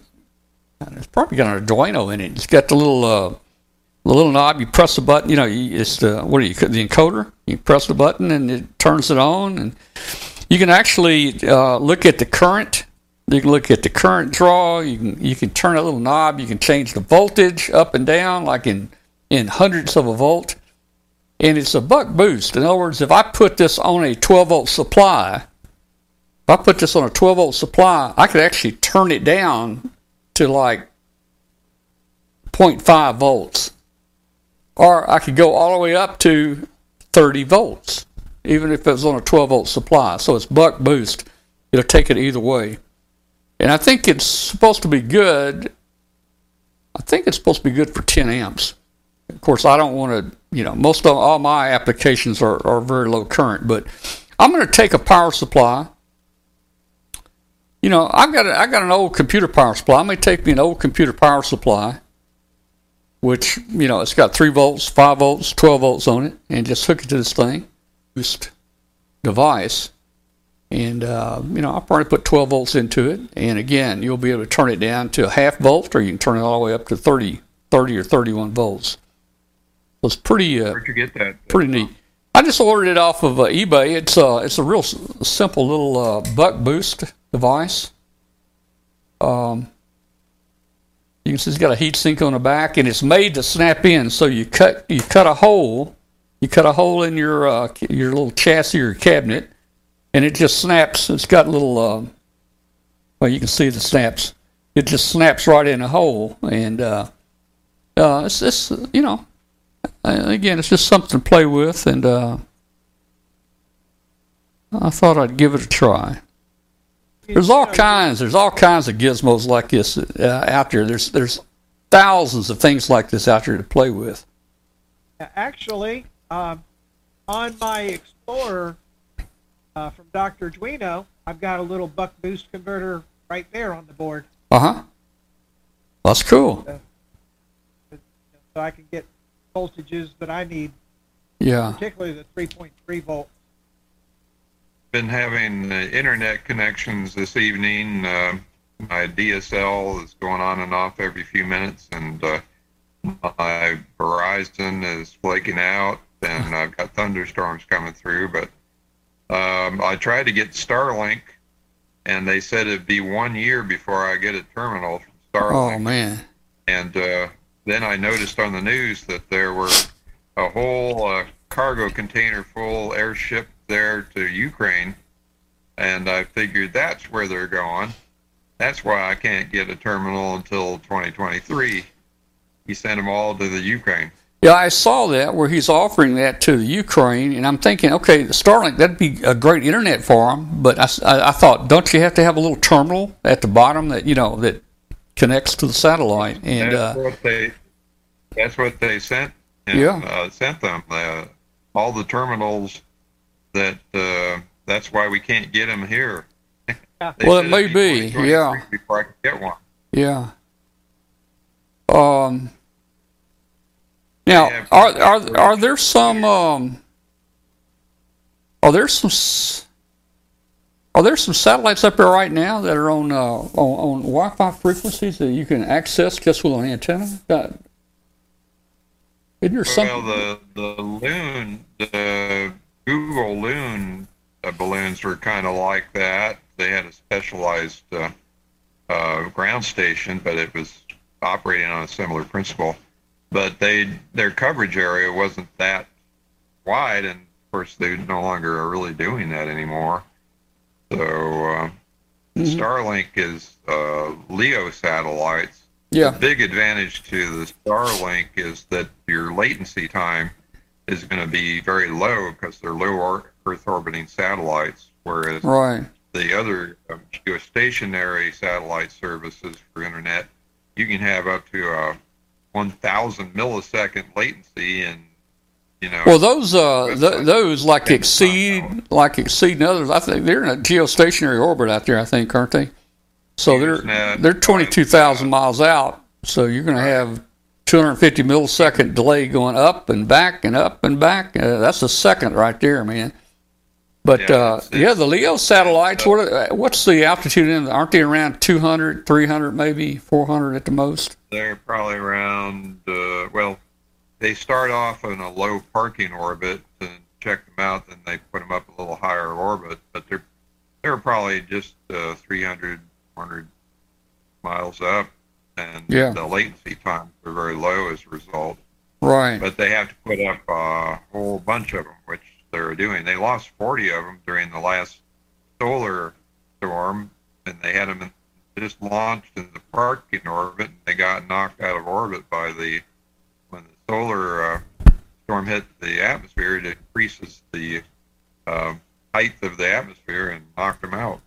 It's probably got an Arduino in it. It's got the little uh, the little knob. You press the button. You know, it's the what do you the encoder. You press the button and it turns it on, and you can actually uh, look at the current. You can look at the current draw. You can you can turn a little knob. You can change the voltage up and down, like in in hundredths of a volt. And it's a buck boost. In other words, if I put this on a 12 volt supply, if I put this on a 12 volt supply, I could actually turn it down to like 0.5 volts. Or I could go all the way up to 30 volts, even if it was on a 12 volt supply. So it's buck boost. It'll take it either way. And I think it's supposed to be good. I think it's supposed to be good for 10 amps. Of course, I don't want to, you know, most of all my applications are, are very low current, but I'm going to take a power supply. You know, I've got a, I got an old computer power supply. I may take me an old computer power supply, which you know it's got three volts, five volts, twelve volts on it, and just hook it to this thing, boost device, and uh, you know I'll probably put 12 volts into it, and again you'll be able to turn it down to a half volt, or you can turn it all the way up to 30, 30 or 31 volts. So it's pretty. Uh, Where'd you get that? Pretty neat. I just ordered it off of uh, eBay. It's uh, it's a real s- simple little uh, buck boost device. Um, you can see it's got a heat sink on the back, and it's made to snap in. So you cut you cut a hole, you cut a hole in your uh, your little chassis or cabinet, and it just snaps. It's got little. Uh, well, you can see the snaps. It just snaps right in a hole, and uh, uh, it's, it's you know again, it's just something to play with, and uh, I thought I'd give it a try. There's all kinds. There's all kinds of gizmos like this uh, out there. There's there's thousands of things like this out there to play with. Actually, um, on my Explorer uh, from Dr. Duino, I've got a little buck boost converter right there on the board, Uh huh. That's cool. so I can get voltages that I need, Yeah. particularly the 3.3 volt. Been having uh, internet connections this evening. Uh, my DSL is going on and off every few minutes, and uh, my Verizon is flaking out, and I've got thunderstorms coming through. But um, I tried to get Starlink, and they said it'd be one year before I get a terminal from Starlink. Oh man. And uh, then I noticed on the news that there were a whole uh, cargo container full airship there to Ukraine. And I figured that's where they're going. That's why I can't get a terminal until 2023. He sent them all to the Ukraine. Yeah, I saw that where he's offering that to the Ukraine, and I'm thinking, okay, the Starlink that'd be a great internet for him. But I, I thought, don't you have to have a little terminal at the bottom that you know that connects to the satellite? And that's uh, what they. That's what they sent. And, Yeah. Uh, sent them uh, all the terminals. That uh, that's why we can't get them here. They Well, it may be, yeah. Before I could get one. yeah. Um. Now, Yeah. are are are there some um? Are there some? Are there some satellites up there right now that are on uh, on, on Wi-Fi frequencies that you can access just with an antenna? Got, isn't there some? Well, the the loon, the Google loon uh, balloons were kind of like that. They had a specialized uh, uh, ground station, but it was operating on a similar principle. But they their coverage area wasn't that wide, and of course they no longer are really doing that anymore. So uh, Mhm. Starlink is uh, LEO satellites. yeah, The big advantage to the Starlink is that your latency time is going to be very low because they're low Earth orbiting satellites, whereas right. the other um, geostationary satellite services for internet, you can have up to a 1,000 millisecond latency, and you know. Well, those uh, th- those like exceed like exceeding others. I think they're in a geostationary orbit out there. I think, aren't they? So they're they're twenty two thousand miles out. So you're going to have 250 millisecond delay going up and back and up and back. Uh, that's a second right there, man. But Yeah, uh, yeah, the Leo satellites. What are- what's the altitude in? Aren't they around 200, 300, maybe 400 at the most? They're probably around, uh, well, they start off in a low parking orbit and check them out, then they put them up a little higher orbit, but they're they're probably just uh, 300, 400 miles up, and Yeah. the latency times are very low as a result. Right. But they have to put up a whole bunch of them, which they're doing. They lost 40 of them during the last solar storm, and they had them in, just launched in the parking orbit, and they got knocked out of orbit by the when the solar uh, storm hit the atmosphere. It increases the uh, height of the atmosphere and knocked them out.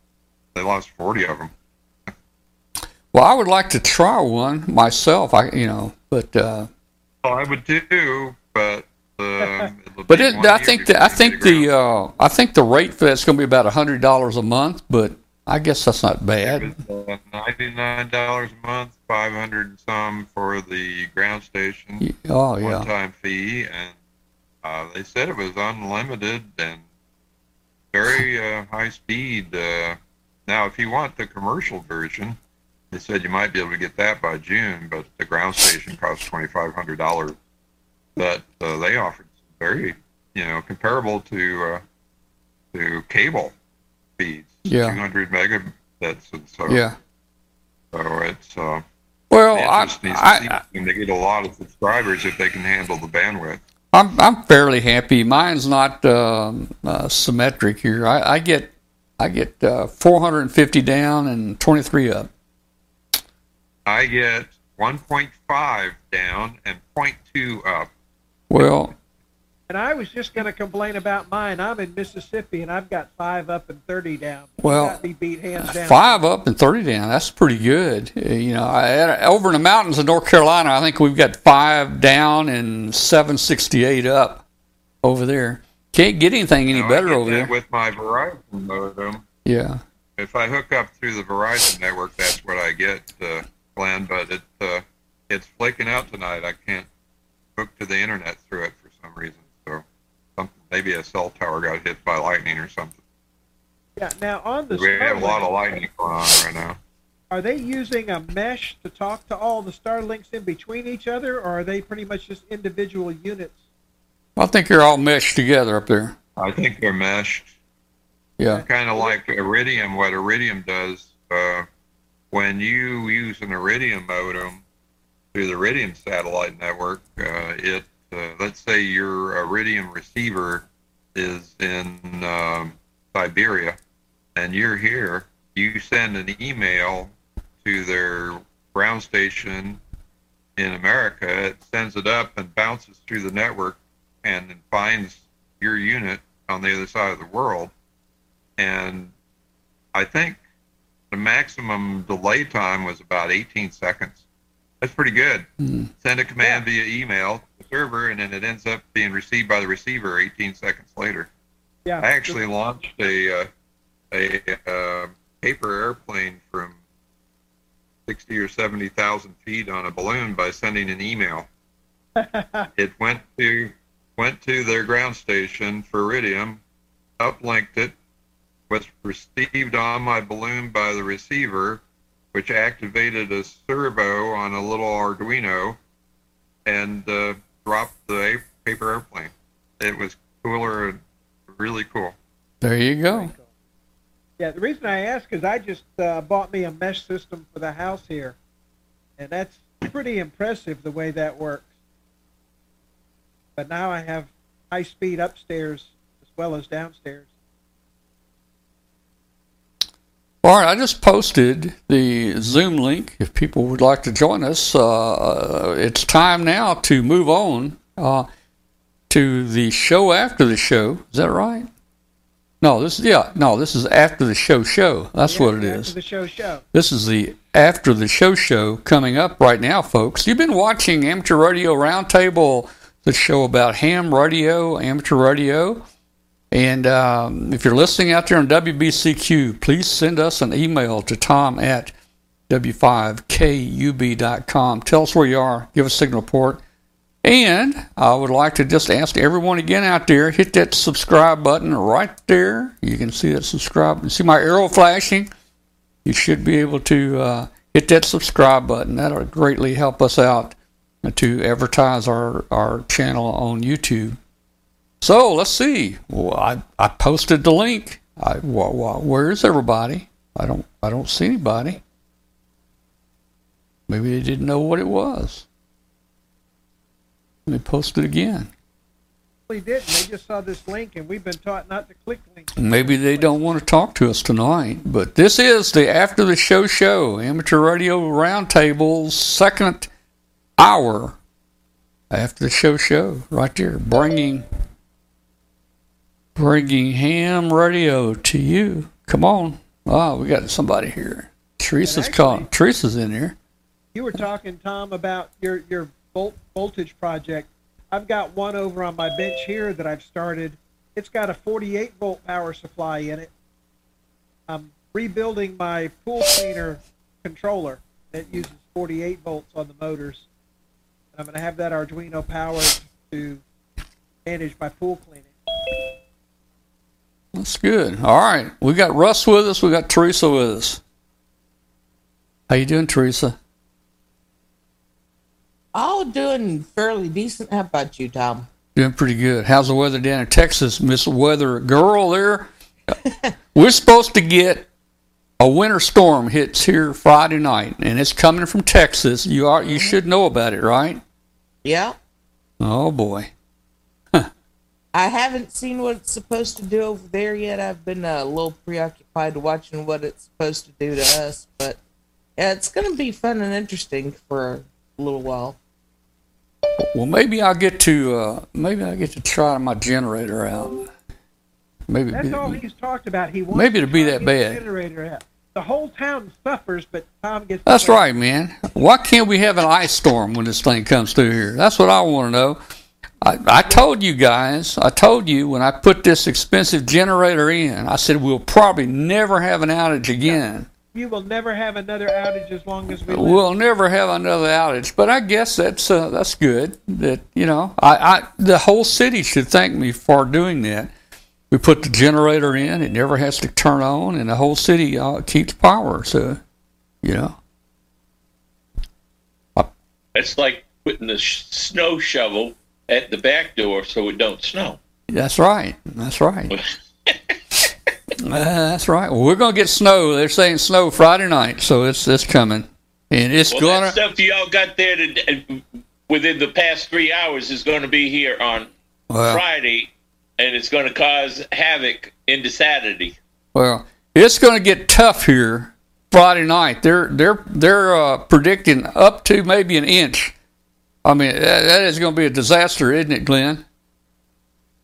They lost 40 of them. Well, I would like to try one myself. I, you know, but uh, Well, I would too, but um, it'll but be it, I think before the, I think the uh, I think the rate for that's going to be about hundred dollars a month. But I guess that's not bad. Uh, ninety-nine dollars a month, five hundred and some for the ground station Oh yeah. one-time fee, and uh, they said it was unlimited and very uh, high speed. Uh, now, if you want the commercial version, they said you might be able to get that by June, but the ground station costs twenty-five hundred dollars. But uh, they offered very, you know, comparable to uh, to cable speeds, Yeah. two hundred megabits, and so Yeah. so it's uh, Well, I, I, see they get a lot of subscribers if they can handle the bandwidth. I'm I'm fairly happy. Mine's not um, uh, symmetric here. I, I get I get uh, 450 down and 23 up. I get 1.5 down and 0.2 up. Well, And I was just going to complain about mine. I'm in Mississippi, and I've got five up and thirty down. Well, You got me beat hands down. five up and 30 down. That's pretty good. Uh, You know, I, over in the mountains of North Carolina, I think we've got five down and 768 up over there. Can't get anything any Now, I better get over that there. With my Verizon modem, Yeah. if I hook up through the Verizon network, that's what I get, uh, Glenn. But it uh, it's flaking out tonight. I can't hook to the internet through it for some reason. So something, maybe a cell tower got hit by lightning or something. Yeah. Now on the We have a lot of lightning going on right now. are they using a mesh to talk to all the Starlinks in between each other, or are they pretty much just individual units? I think they're all meshed together up there. I think they're meshed. Yeah. kind of like Iridium. What Iridium does, uh, when you use an Iridium modem through the Iridium satellite network, uh, it uh, let's say your Iridium receiver is in um, Siberia, and you're here. You send an email to their ground station in America. It sends it up and bounces through the network, and finds your unit on the other side of the world and I think the maximum delay time was about 18 seconds. That's pretty good. Mhm. Send a command via email to the server, and then it ends up being received by the receiver 18 seconds later. Yeah. I actually launched a uh, a uh, paper airplane from 60 or 70 thousand feet on a balloon by sending an email. it went to went to their ground station for Iridium, uplinked it, was received on my balloon by the receiver, which activated a servo on a little Arduino, and uh, dropped the paper airplane. It was cooler and really cool. There you go. Yeah, the reason I ask is I just uh, bought me a mesh system for the house here, and that's pretty impressive the way that works. But now I have high speed upstairs as well as downstairs. All right, I just posted the Zoom link. If people would like to join us, uh, it's time now to move on uh, to the show after the show. Is that right? No, this is yeah. No, this is after the show. Show. That's Yeah, what it after is. The show show. This is the after the show show coming up right now, folks. You've been watching Amateur Radio Roundtable, the show about ham radio, amateur radio. And um, if you're listening out there on WBCQ, please send us an email to tom at W5KUB.com. Tell us where you are. Give us a signal report. And I would like to just ask everyone again out there, hit that subscribe button right there. You can see that subscribe. You see my arrow flashing? You should be able to uh, hit that subscribe button. That'll greatly help us out to advertise our, our channel on YouTube. So let's see. Well, I, I posted the link. I, well, well, where's everybody? I don't I don't see anybody. Maybe they didn't know what it was. Let me post it again. They didn't. They just saw this link, and we've been taught not to click links. Maybe they don't want to talk to us tonight, but this is the after the show show amateur radio roundtable second hour after the show show right there, bringing bringing ham radio to you. Come on, oh, we got somebody here. Teresa's actually- calling. Teresa's in here. You were talking, Tom, about your your volt, voltage project. I've got one over on my bench here that I've started. It's got a 48 volt power supply in it. I'm rebuilding my pool cleaner controller that uses 48 volts on the motors. And I'm going to have that Arduino powered to manage my pool cleaning. That's good. All right, we got Russ with us. We got Teresa with us. How you doing, Teresa? All doing fairly decent. How about you, Tom? Doing pretty good. How's the weather down in Texas, Miss Weather Girl? There, we're supposed to get a winter storm hits here Friday night, and it's coming from Texas. You are you should know about it, right? Yeah. Oh boy. I haven't seen what it's supposed to do over there yet. I've been uh, a little preoccupied watching what it's supposed to do to us, but yeah, it's going to be fun and interesting for a little while. Well, maybe I'll get to uh, maybe I will get to try my generator out. Maybe That's all he's talked about. He wants Maybe to it'll be that to get the bad. Generator out. The whole town suffers, but Tom gets. That's right, man. Why can't we have an ice storm when this thing comes through here? That's what I want to know. I, I told you guys, I told you when I put this expensive generator in, I said we'll probably never have an outage again. You will never have another outage as long as we live. We'll never have another outage. But I guess that's uh, that's good. That you know, I, I the whole city should thank me for doing that. We put the generator in; it never has to turn on, and the whole city uh, keeps power. So, you know. It's like putting the sh- snow shovel at the back door so it don't snow. That's right. That's right. Uh, that's right. Well, we're gonna get snow. They're saying snow Friday night, so it's it's coming, and it's Well, gonna. that stuff y'all got there to, within the past three hours is going to be here on Well, Friday, and it's going to cause havoc into Saturday. well, it's gonna get tough here Friday night. They're they're they're uh, predicting up to maybe an inch. I mean, that, that is gonna be a disaster, isn't it, Glenn?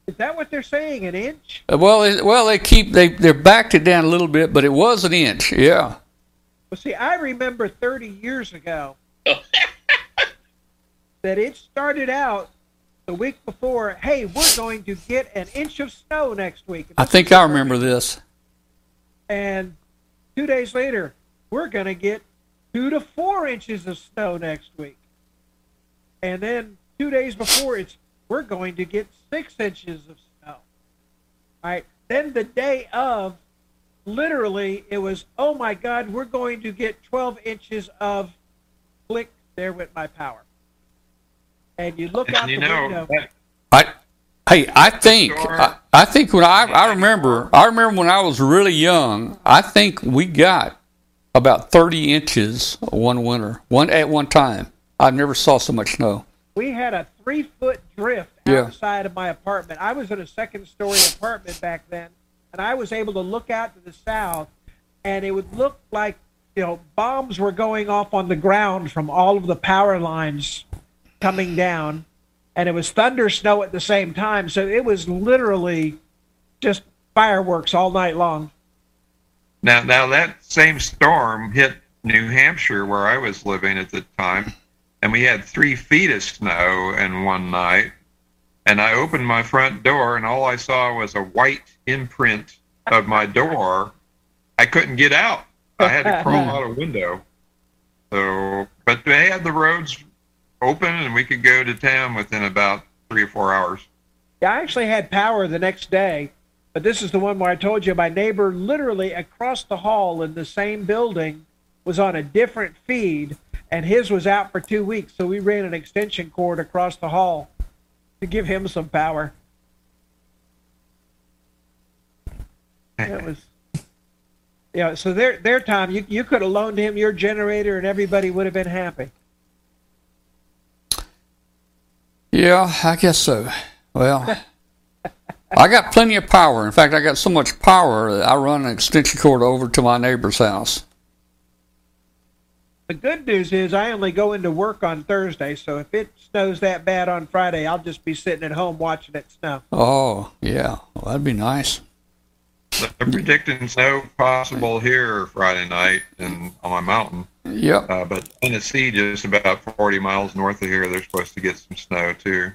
Is that what they're saying? An inch? Uh, Well, it, well, they keep they they're backed it down a little bit, but it was an inch. Yeah. Well, see, I remember 30 years ago that it started out the week before. Hey, we're going to get an inch of snow next week. I think I remember this. And two days later, we're going to get two to four inches of snow next week. And then two days before, it's we're going to get six inches of snow. All right. Then the day of, literally, it was, oh my God, we're going to get 12 inches of click. There went my power. And you look out And you the know, window. that, I, hey, I think Sure. I, I think when I I remember I remember when I was really young. I think we got about thirty inches one winter, one at one time. I never saw so much snow. we had a three foot drift Yeah. outside of my apartment. I was in a second story apartment back then, and I was able to look out to the south, and it would look like you know bombs were going off on the ground from all of the power lines coming down, and it was thunder snow at the same time. So it was literally just fireworks all night long. now, now that same storm hit New Hampshire, where I was living at the time, and we had three feet of snow in one night. And I opened my front door, and all I saw was a white imprint of my door. I couldn't get out. I had to crawl out a window. So, but they had the roads open, and we could go to town within about three or four hours. Yeah, I actually had power the next day, but this is the one where I told you my neighbor literally across the hall in the same building was on a different feed, and his was out for two weeks. So we ran an extension cord across the hall to give him some power. It was, yeah. So their their time, you you could have loaned him your generator, and everybody would have been happy. Yeah, I guess so. Well, I got plenty of power. In fact, I got so much power that I run an extension cord over to my neighbor's house. The good news is I only go into work on Thursday, so if it snows that bad on Friday, I'll just be sitting at home watching it snow. Oh, yeah. Well, that'd be nice. They're predicting snow possible here Friday night and on my mountain. Yep. Uh, but Tennessee, just about 40 miles north of here, they're supposed to get some snow too.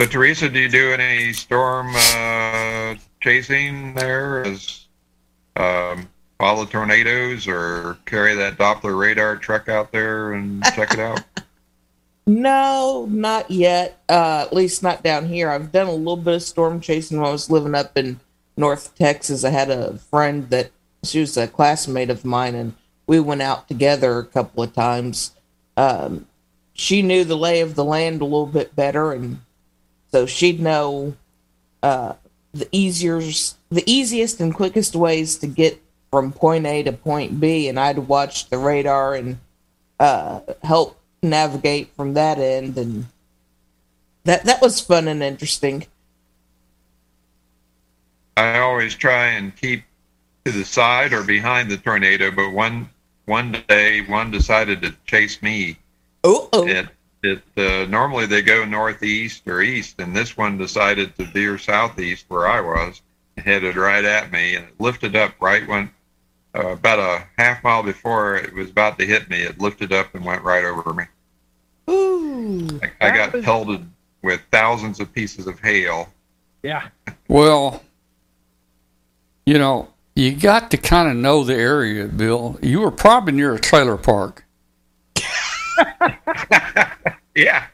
So, Teresa, do you do any storm uh, chasing there as um, follow tornadoes or carry that Doppler radar truck out there and check it out? No, not yet. Uh, at least not down here. I've done a little bit of storm chasing when I was living up in North Texas. I had a friend that she was a classmate of mine, and we went out together a couple of times. Um, she knew the lay of the land a little bit better, and so she'd know uh, the easier, the easiest and quickest ways to get from point A to point B, and I'd watch the radar and uh, help navigate from that end, and that that was fun and interesting. I always try and keep to the side or behind the tornado, but one one day one decided to chase me. Oh, oh. It it uh, normally they go northeast or east, and this one decided to veer southeast where I was, headed right at me, and it lifted up right when uh, about a half mile before it was about to hit me. It lifted up and went right over me. Ooh. I, I got was- pelted with thousands of pieces of hail. Yeah. Well, you know, you got to kind of know the area, Bill. You were probably near a trailer park. Yeah.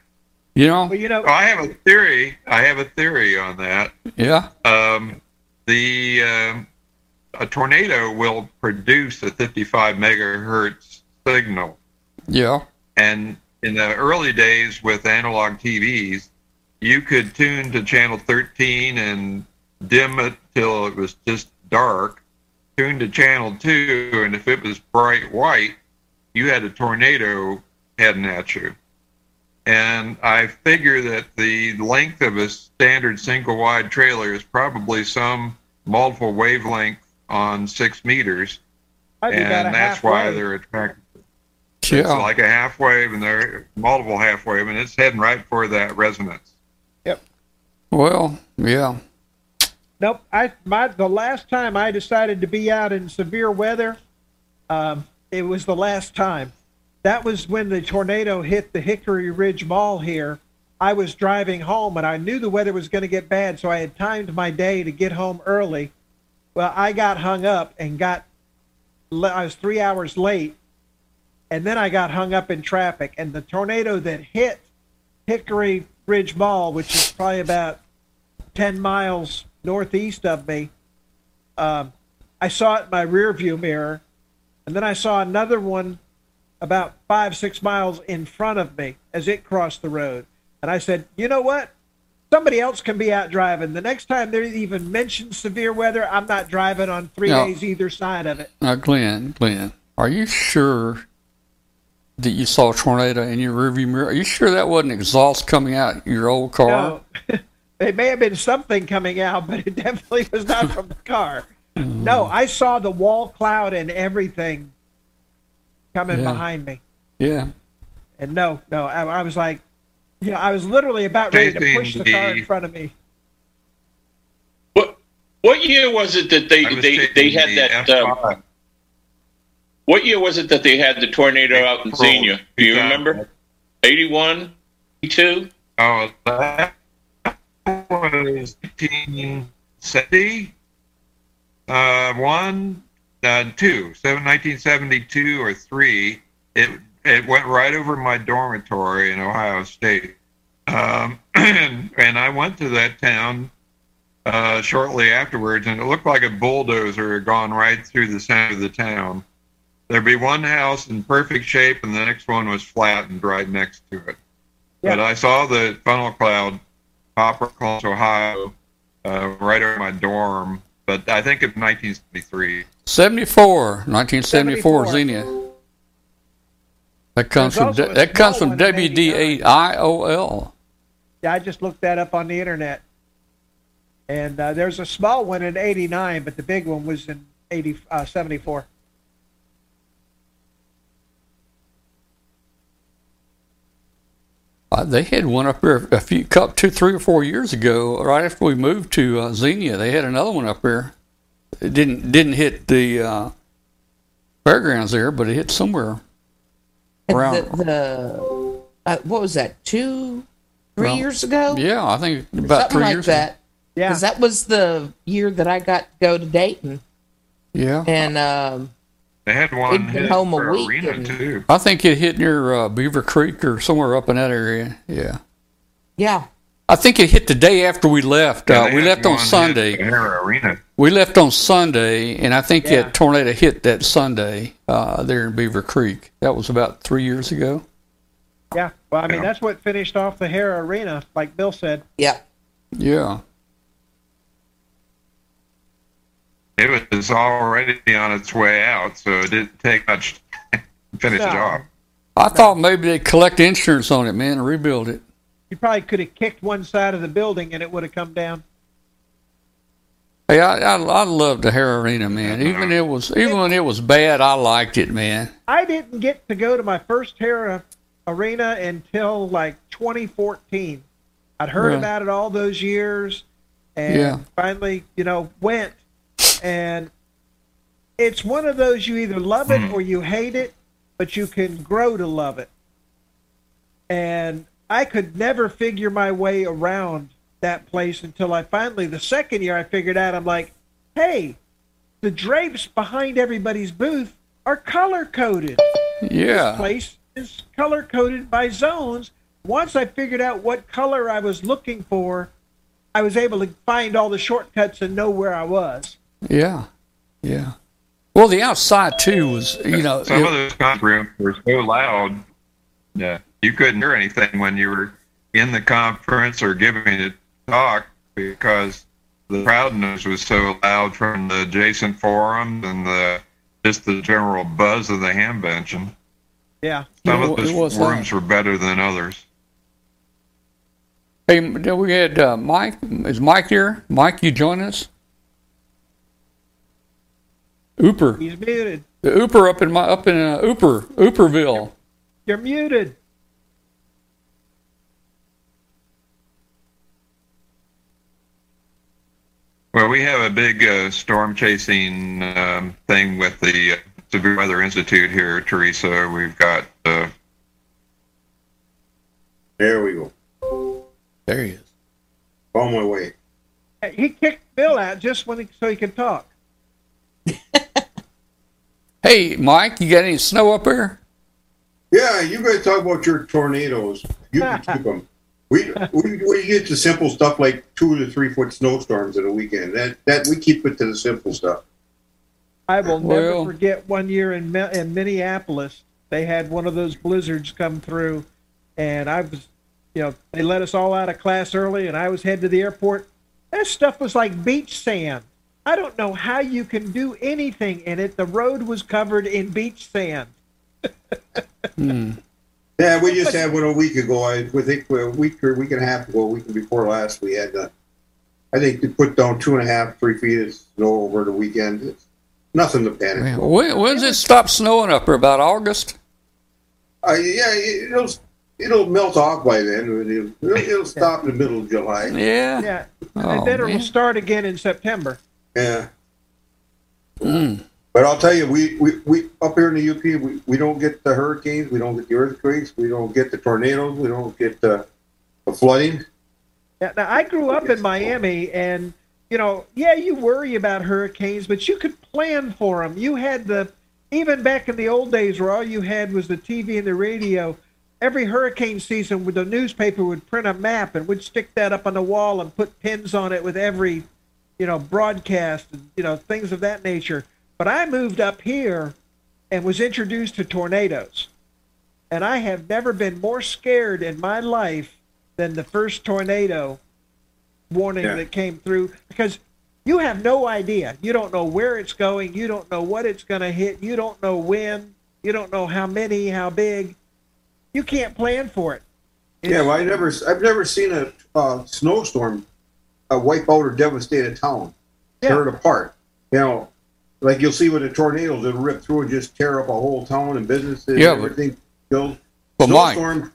You know? Well, you know, I have a theory. I have a theory on that. Yeah. um, the um, a tornado will produce a 55 megahertz signal, Yeah. and in the early days with analog TVs, you could tune to channel 13 and dim it till it was just dark. Tune to channel two, and if it was bright white, you had a tornado heading at you. And I figure that the length of a standard single wide trailer is probably some multiple wavelength on six meters, I'd be about a and that's why wave. they're attracted. It's Yeah. like a half wave, and they're multiple half wave, and it's heading right for that resonance. Yep. Well, yeah. Nope. I my the last time I decided to be out in severe weather, um, it was the last time. That was when the tornado hit the Hickory Ridge Mall here. I was driving home and I knew the weather was going to get bad, so I had timed my day to get home early. Well, I got hung up and got. I was three hours late, and then I got hung up in traffic. And the tornado that hit Hickory Ridge Mall, which is probably about 10 miles northeast of me. Um, I saw it in my rear view mirror, and then I saw another one about five, six miles in front of me as it crossed the road. And I said, you know what? Somebody else can be out driving. The next time they even mention severe weather, I'm not driving on three No. days either side of it. Now, Glenn, Glenn, are you sure that you saw a tornado in your rearview mirror? Are you sure that wasn't exhaust coming out your old car? No, it may have been something coming out, but it definitely was not from the car. Mm-hmm. No, I saw the wall cloud and everything coming Yeah. behind me. Yeah. And no, no, I, I was like, you know, I was literally about ready to push the car in front of me. What what year was it that they they, they had the that? Um, what year was it that they had the tornado out in April Xenia? Do you remember? 81, 82? Oh, that was 1870. Uh, one, uh, two, seven, 1972 or three. It it went right over my dormitory in Ohio State. Um, and, and I went to that town uh, shortly afterwards, and it looked like a bulldozer had gone right through the center of the town. There'd be one house in perfect shape, and the next one was flattened right next to it. Yeah. But I saw the funnel cloud hopper across Ohio uh, right over my dorm, but I think it's 1973. 74, 1974, 74. Xenia. That comes There's from that comes from WD8IOL. Yeah, I just looked that up on the internet. And uh, there's a small one in 89, but the big one was in 80, uh, 74. Uh, they had one up there a few, couple, two, three or four years ago, right after we moved to uh, Xenia. They had another one up there. It didn't didn't hit the uh, fairgrounds there, but it hit somewhere around. the, the uh, what was that? Two, three Well, years ago? yeah, I think about something three like years. that. Yeah. Because that was the year that I got to go to Dayton, Yeah, and um, They had one We'd been hit home a week arena and- too. I think it hit near uh, Beavercreek or somewhere up in that area. Yeah, yeah, I think it hit the day after we left. Yeah, Uh, we left on Sunday. Arena. We left on Sunday, and I think Yeah. that tornado hit that Sunday uh, there in Beavercreek. That was about three years ago. Yeah. Well, I mean, Yeah. that's what finished off the Hara Arena, like Bill said. yeah. Yeah. It was already on its way out, so it didn't take much to finish it No. off. I thought maybe they'd collect insurance on it, man, and rebuild it. You probably could have kicked one side of the building and it would have come down. Hey, I, I, I loved the Hara Arena, man. Even it was even when it was bad, I liked it, man. I didn't get to go to my first Hara Arena until like 2014. I'd heard about it all those years, and Yeah. finally, you know, went. And it's one of those you either love it hmm. or you hate it, but you can grow to love it. And I could never figure my way around that place until I finally, the second year, I figured out. I'm like, hey, the drapes behind everybody's booth are color coded Yeah. This place is color coded by zones. Once I figured out what color I was looking for, I was able to find all the shortcuts and know where I was. Yeah. Yeah. Well, the outside too was, you know, Some it- of those conference rooms were so loud that you couldn't hear anything when you were in the conference or giving a talk because the crowd noise was so loud from the adjacent forums and the just the general buzz of the ham benching. Yeah. Some It of it those was rooms were better than others. hey, then we had uh, Mike. Is Mike here? Mike, you join us? Ooper, He's muted. the Ooper up in my up in uh, Ooper, Ooperville. You're muted. Well, we have a big uh, storm chasing um, thing with the uh, Severe Weather Institute here, Teresa. We've got uh, There we go. There he is. On my way. He kicked Bill out just when he, so he could talk. Hey, Mike, you got any snow up there? Yeah, you guys talk about your tornadoes. You can keep them. We, we we get to simple stuff like two to three foot snowstorms in a weekend. That that we keep it to the simple stuff. I will never Well- forget one year in in Minneapolis. They had one of those blizzards come through, and I was, you know, they let us all out of class early, and I was headed to the airport. That stuff was like beach sand. I don't know how you can do anything in it. The road was covered in beach sand. Hmm. Yeah, we just had one a week ago. I would think a week or week and a half ago, a week before last, we had. Uh, I think they put down two and a half, three feet of snow over the weekend. It's nothing to panic. Man, about. when, when does it stop snowing up there? About August? Uh, yeah, it'll it'll melt off by then. It'll, it'll stop in the middle of July. Yeah. Yeah, Oh, and then it man. will start again in September. Yeah. Mm. But I'll tell you, we, we, we up here in the UP, we, we don't get the hurricanes, we don't get the earthquakes, we don't get the tornadoes, we don't get the, the flooding. Yeah, now I grew up in Miami, and you know, yeah, you worry about hurricanes, but you could plan for them. You had the even back in the old days where all you had was the TV and the radio, every hurricane season, the newspaper would print a map and would stick that up on the wall and put pins on it with every, you know, broadcast and you know things of that nature. But I moved up here and was introduced to tornadoes, and I have never been more scared in my life than the first tornado warning Yeah. that came through because you have no idea. You don't know where it's going. You don't know what it's going to hit. You don't know when. You don't know how many, how big. You can't plan for it. Yeah, well, I never, I've never seen a uh, snowstorm uh, wipe out or devastate a town, tear it apart. You know, like you'll see with the tornadoes, it'll rip through and just tear up a whole town and businesses Yeah, and everything. Killed. But snowstorm,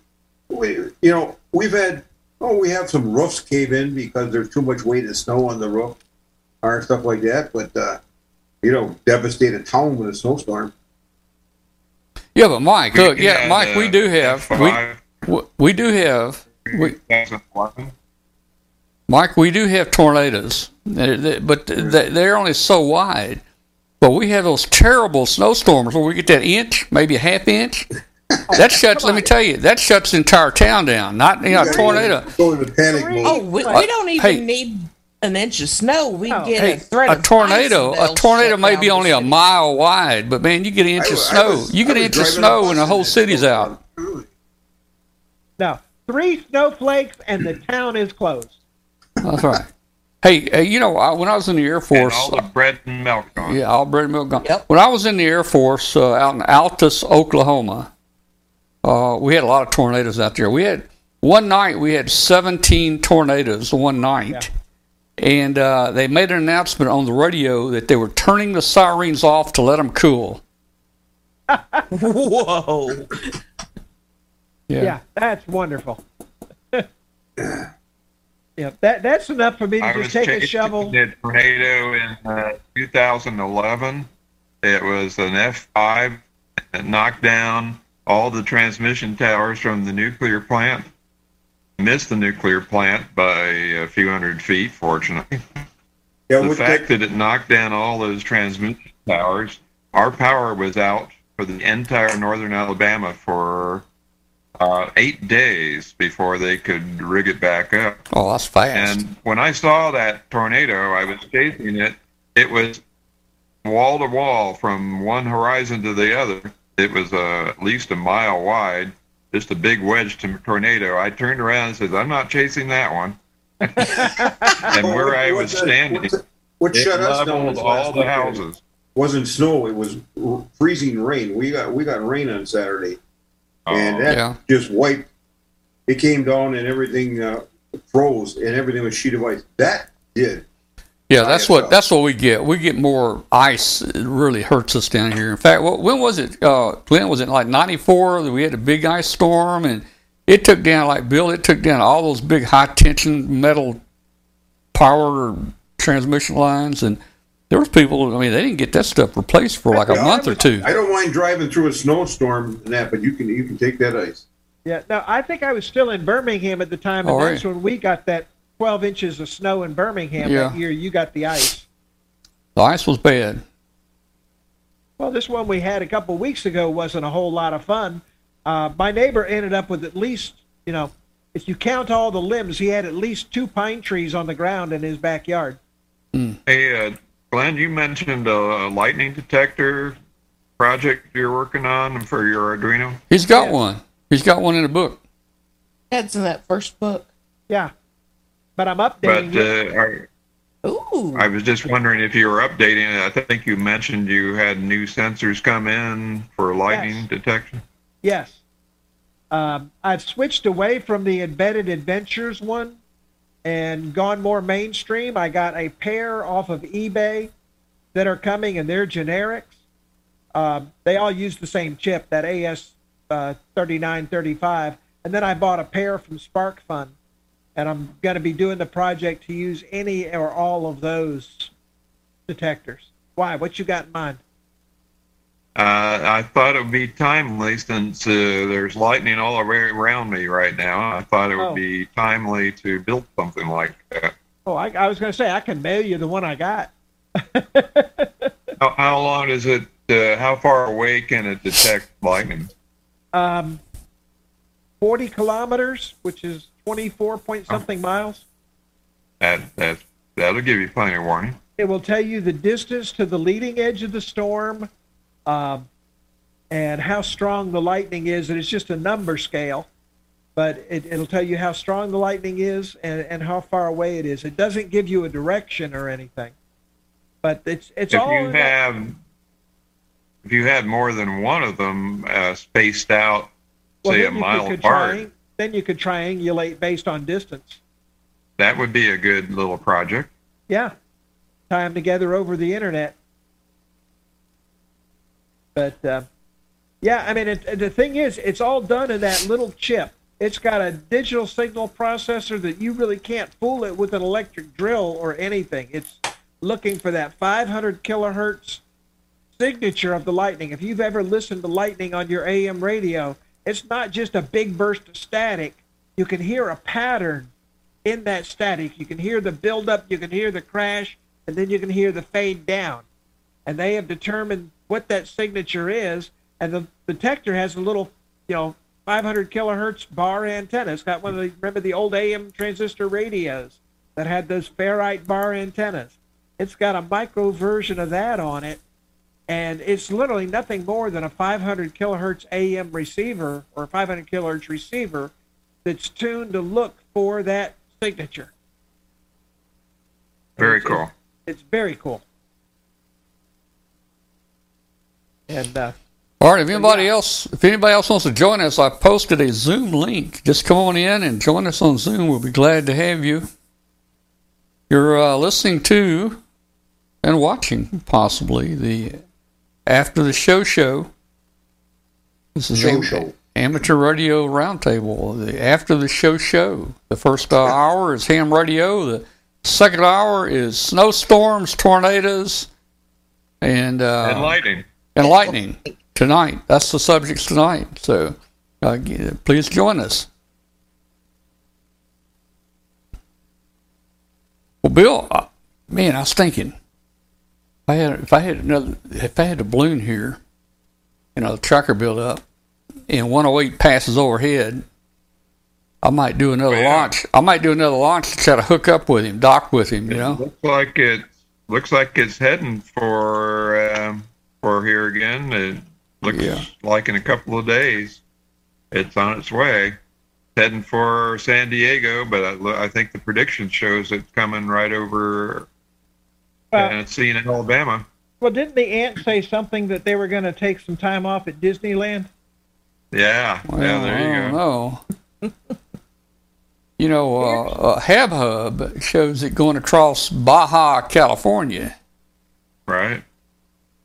we, you know, we've had, oh, we have some roofs cave in because there's too much weight of snow on the roof or stuff like that. But uh, you know, devastate a town with a snowstorm. Yeah, but Mike, look, We yeah, had, Mike, we uh, do have we, we we do have we, Mike, we do have tornadoes, They- they- but they're only so wide. But we have those terrible snowstorms where we get that inch, maybe a half inch. That shuts. Let me tell you, that shuts the entire town down. Not you know, a tornado. Go into panic mode. Oh, we, we don't even hey. need an inch of snow. We No. get Hey, a threat a of tornado, ice a tornado shut may be only a mile wide, but man, you get an inch I of snow. was- You get an inch of snow and the whole city's out. No, three snowflakes and the town is closed. That's right. Hey, you know, I, when I was in the Air And Force, all the bread and milk on. Yeah, all bread and milk gone. Yep. When I was in the Air Force uh, out in Altus, Oklahoma, uh, we had a lot of tornadoes out there. We had one night we had 17 tornadoes one night, and uh, they made an announcement on the radio that they were turning the sirens off to let them cool. Whoa. Yeah, that's wonderful. yeah, that that's enough for me to I just was take a chasing shovel. a tornado in uh, 2011. It was an F5 that knocked down all the transmission towers from the nuclear plant. Missed the nuclear plant by a few hundred feet, fortunately. Yeah, the fact that, that it knocked down all those transmission towers, our power was out for the entire northern Alabama for uh, eight days before they could rig it back up. Oh, that's fast. And when I saw that tornado, I was chasing it. It was wall to wall from one horizon to the other. It was uh, at least a mile wide, just a big wedge to tornado. I turned around and said, "I'm not chasing that one." and where I was standing, What, what it shut us down leveled all the houses. wasn't snow. It was r- freezing rain. We got we got rain on Saturday, and Oh, that yeah. just wiped. It came down and everything uh, froze, and everything was sheet of ice. That did. Yeah, that's ISO. what that's what we get. We get more ice. It really hurts us down here. In fact, when was it? Uh, Glenn, was it like '94 that we had a big ice storm and it took down like Bill. It took down all those big high tension metal power transmission lines and. There was people. I mean, they didn't get that stuff replaced for like a month I- or two. I don't mind driving through a snowstorm and that, but you can you can take that ice. Yeah, no, I think I was still in Birmingham at the time, and Oh, that's right. when we got that 12 inches of snow in Birmingham Yeah. that year. You got the ice. The ice was bad. Well, this one we had a couple weeks ago wasn't a whole lot of fun. Uh, my neighbor ended up with at least, you know, if you count all the limbs, he had at least two pine trees on the ground in his backyard. Hey, uh, Glenn, you mentioned a lightning detector project you're working on for your Arduino. He's got Yeah. one. He's got one in a book. That's in that first book. Yeah, but I'm But updating it. uh, I- Ooh. I was just wondering if you were updating it. I think you mentioned you had new sensors come in for lightning Yes. detection. Yes. Um, I've switched away from the embedded adventures one and gone more mainstream. I got a pair off of eBay that are coming, and they're generics. Um, they all use the same chip, that AS uh, 3935. And then I bought a pair from SparkFun, and I'm going to be doing the project to use any or all of those detectors. Why? What you got in mind? Uh, I thought it would be timely since uh, there's lightning all around me right now. I thought it would Oh. be timely to build something like that. Oh, I, I was going to say I can mail you the one I got. How, how long does it uh, how far away can it detect lightning? Um, 40 kilometers, which is 24 point something miles. That that that'll give you plenty of warning. It will tell you the distance to the leading edge of the storm, um, and how strong the lightning is. And it's just a number scale, but it, it'll tell you how strong the lightning is and, and how far away it is. It doesn't give you a direction or anything, but it's it's if all. you have if you had more than one of them uh, spaced out, well, say a mile apart, triang- then you could triangulate based on distance. that would be a good little project. Yeah, tie them together over the internet. But uh, yeah, I mean, it, the thing is, it's all done in that little chip. It's got a digital signal processor that you really can't fool it with an electric drill or anything. It's looking for that 500 kilohertz signature of the lightning. If you've ever listened to lightning on your AM radio, it's not just a big burst of static. You can hear a pattern in that static. You can hear the buildup, you can hear the crash, and then you can hear the fade down. And they have determined what that signature is, and the detector has a little, you know, 500 kilohertz bar antenna. It's got one of the remember the old AM transistor radios that had those ferrite bar antennas. It's got a micro version of that on it, and it's literally nothing more than a 500 kilohertz AM receiver or a 500 kilohertz receiver that's tuned to look for that signature. Very It's- cool. It's very cool. And uh, All right. If anybody else, if anybody else wants to join us, I posted a Zoom link. Just come on in and join us on Zoom. We'll be glad to have you. You're uh, listening to and watching possibly the after the show show. This is Show Am- show. Amateur Radio Roundtable. The after the show show. The first uh, hour is ham radio. The second hour is snowstorms, tornadoes, and uh, and lightning. And lightning tonight. That's the subjects tonight. So uh, please join us. Well, Bill, uh, man, I was thinking, if I had if I had another if I had a balloon here, you know, the tracker built up, and 108 passes overhead, I might do another Yeah. launch. I might do another launch to try to hook up with him, dock with him. You know, Looks like it looks like it's heading for um, for here again. It looks Yeah. like in a couple of days, it's on its way, heading for San Diego. But I, I think the prediction shows it's coming right over uh, Tennessee and Alabama. well, didn't the ant say something that they were going to take some time off at Disneyland? Yeah, Well, yeah. There you go. know. you know, uh, uh, Hab Hub shows it going across Baja, California. Right.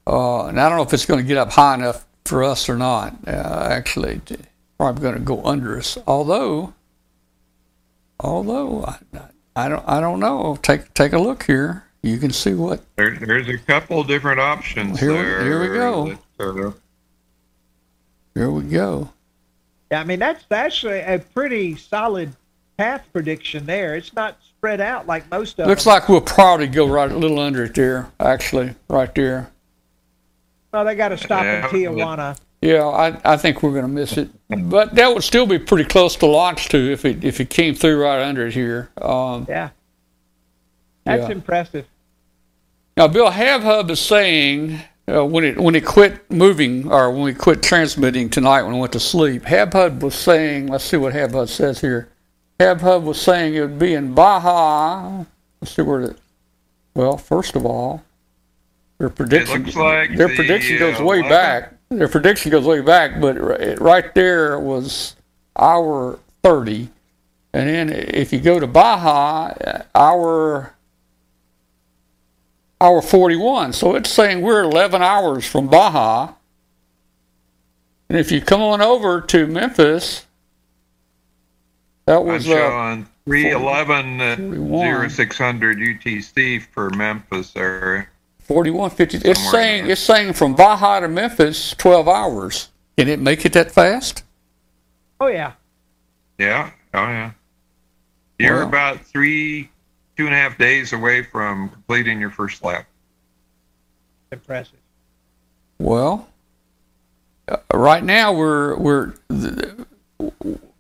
Uh, and I don't know if it's going to get up high enough for us or not. Uh, actually, it's probably going to go under us. Although, although I, I don't, I don't know. Take take a look here. You can see what. There, there's a couple different options Here there. here we go. that, uh, Here we go. Yeah, I mean that's actually a pretty solid path prediction there. It's not spread out like most of Looks them. like we'll probably go right a little under it there. Actually, right there. Well, they got to stop Yeah, in Tijuana. Yeah, I, I think we're going to miss it, but that would still be pretty close to launch to if it if it came through right under it here. Um, Yeah, that's Yeah. impressive. now, Bill HabHub is saying uh, when it when it quit moving or when we quit transmitting tonight when we went to sleep, HabHub was saying, let's see what HabHub says here. HabHub was saying it would be in Baja. Let's see where it. Well, first of all, their prediction like their the, prediction goes uh, way back. Their prediction goes way back, but ri- right there was hour thirty, and then if you go to Baja, uh, hour hour forty one. So it's saying we're eleven hours from Baja, and if you come on over to Memphis, that I'm was uh, 311 at 41. 0600 UTC for Memphis area. Forty-one fifty. It's Somewhere saying it's saying from Baja to Memphis, twelve hours. Can it make it that fast? Oh yeah, Yeah, oh yeah. You're Wow. about three, two and a half days away from completing your first lap. impressive. Well, uh, right now we're we're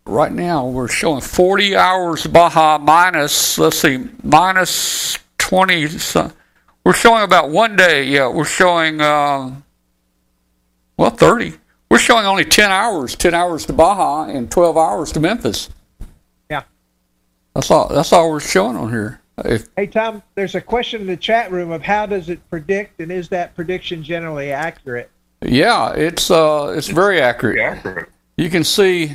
right now we're showing 40 hours Baja minus let's see minus 20 so- we're showing about one day yeah we're showing um, well 30 we're showing only 10 hours 10 hours to Baja and 12 hours to Memphis Yeah. that's all that's all we're showing on here if Hey Tom, there's a question in the chat room of how does it predict, and is that prediction generally accurate? yeah it's uh it's very accurate Accurate. you can see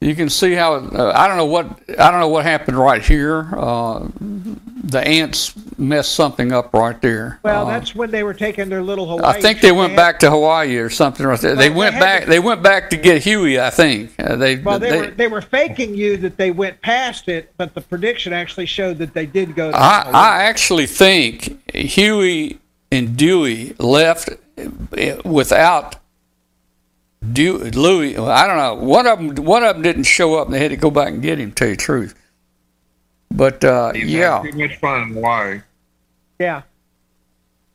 you can see how uh, I don't know what I don't know what happened right here. Uh, the ants messed something up right there. Well, Uh, that's when they were taking their little Hawaii. I think they went had- back to Hawaii or something right there. they Well, they went back. to- They went back to get Huey. I think uh, they. Well, they, they- were they were faking you that they went past it, but the prediction actually showed that they did go. To I, Hawaii. I actually think Huey and Dewey left uh, without Dew, Louis. I don't know. One of them. One of them didn't show up, and they had to go back and get him. To tell you the truth. But uh, He's yeah, too much fun. Why? yeah.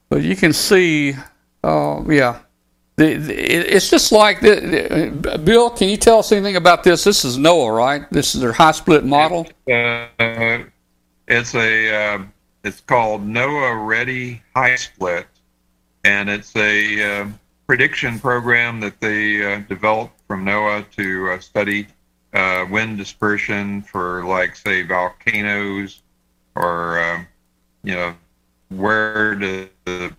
but you can see. Uh, yeah. The, the, it- it's just like the, the, Bill. Can you tell us anything about this? This is NOAA, right? This is their HYSPLIT model. Uh, it's a uh, it's called NOAA Ready High Split, and it's a uh, prediction program that they uh, developed from NOAA to uh, study uh, wind dispersion for, like, say, volcanoes, or uh, you know, where the, the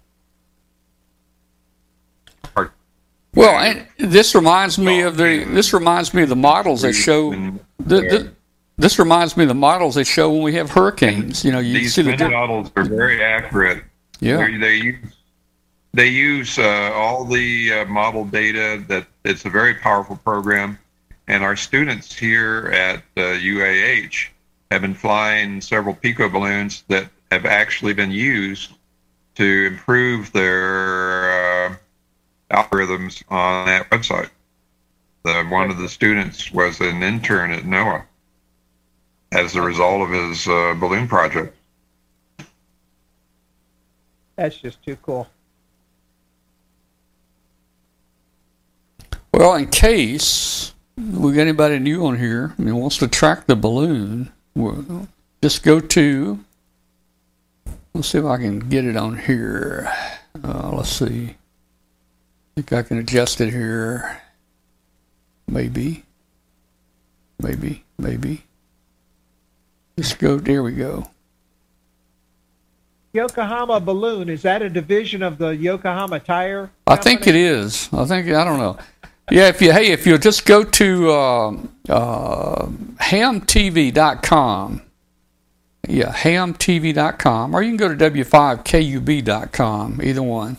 Well, and this reminds me of the. This reminds me of the models that show. The, the, this reminds me of the models they show when we have hurricanes. You know, you these see the. wind models are very accurate. Yeah. They, they use they use uh, all the uh, model data. That it's a very powerful program, and our students here at uh, UAH have been flying several Pico balloons that have actually been used to improve their uh, algorithms on that website. The, one of the students was an intern at NOAA as a result of his uh, balloon project. That's just too cool. Well, in case we got anybody new on here and wants to track the balloon, well, just go to. Let's see if I can get it on here. Uh, let's see. I think I can adjust it here. Maybe. Maybe. Maybe. Just go. There we go. Yokohama Balloon is that a division of the Yokohama Tire? I think it is. I think I don't know. Yeah, if you hey, if you'll just go to uh, uh, hamtv.com. Yeah, hamtv.com, or you can go to w5kub.com, either one.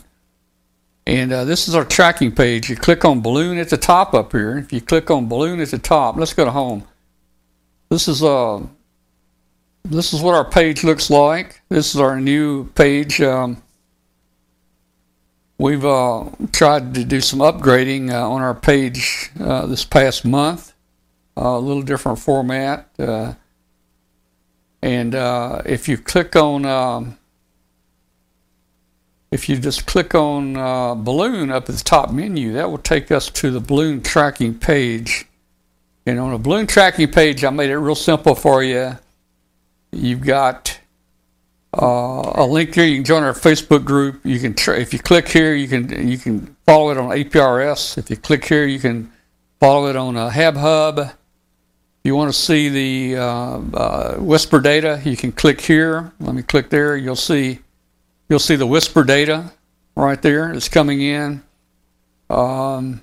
And uh, this is our tracking page. You click on balloon at the top up here. If you click on balloon at the top, let's go to home. This is uh, this is what our page looks like. This is our new page. Um, We've uh, tried to do some upgrading uh, on our page uh, this past month, uh, a little different format. Uh, and uh, if you click on, um, if you just click on balloon up at the top menu, that will take us to the balloon tracking page. And on the balloon tracking page, I made it real simple for you. You've got uh, a link here. You can join our Facebook group. You can, if you click here, you can you can follow it on APRS. If you click here, you can follow it on uh, HabHub. If you want to see the uh, uh, WSPR data, you can click here. Let me click there. You'll see you'll see the WSPR data right there. It's coming in. Um,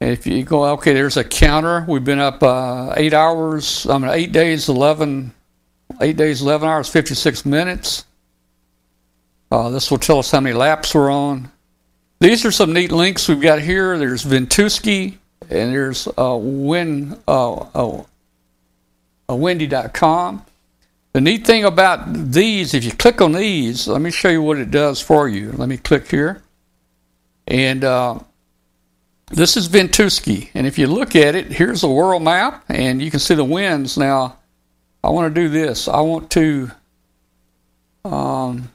if you go, okay, there's a counter. We've been up uh, eight hours. I mean, eight days, eleven eight days, 11 hours, 56 minutes. Uh, this will tell us how many laps we're on. These are some neat links we've got here. There's Ventusky and there's uh, win, uh, uh, uh, windy.com. The neat thing about these, if you click on these, let me show you what it does for you. Let me click here. And uh, this is Ventusky. And if you look at it, here's a world map, and you can see the winds now. I want to do this. I want to. Um,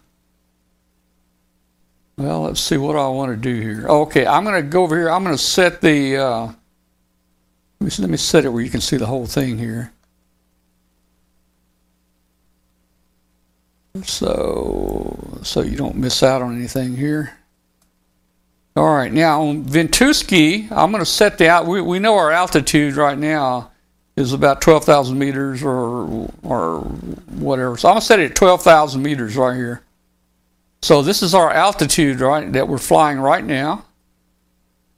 Well, let's see what I want to do here. Okay, I'm going to go over here. I'm going to set the. Uh, let, me, let me set it where you can see the whole thing here. So, so you don't miss out on anything here. All right, now on Ventusky, I'm going to set the out. We, we know our altitude right now is about 12,000 meters or or whatever. So to set it at 12,000 meters right here. So this is our altitude, right, that we're flying right now.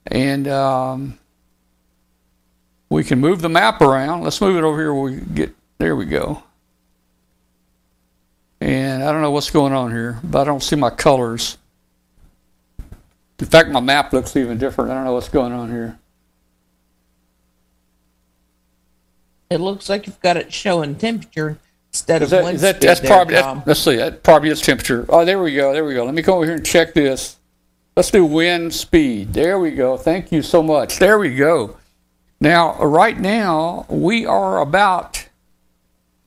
And um, we can move the map around. Let's move it over here we get, there we go. And I don't know what's going on here, but I don't see my colors. In fact, my map looks even different. I don't know what's going on here. It looks like you've got it showing temperature instead Is of that, that speed that's there, probably Tom. that, let's see that probably is temperature. Oh, there we go, there we go. Let me come over here and check this. Let's do wind speed. There we go. Thank you so much. There we go. Now, right now we are about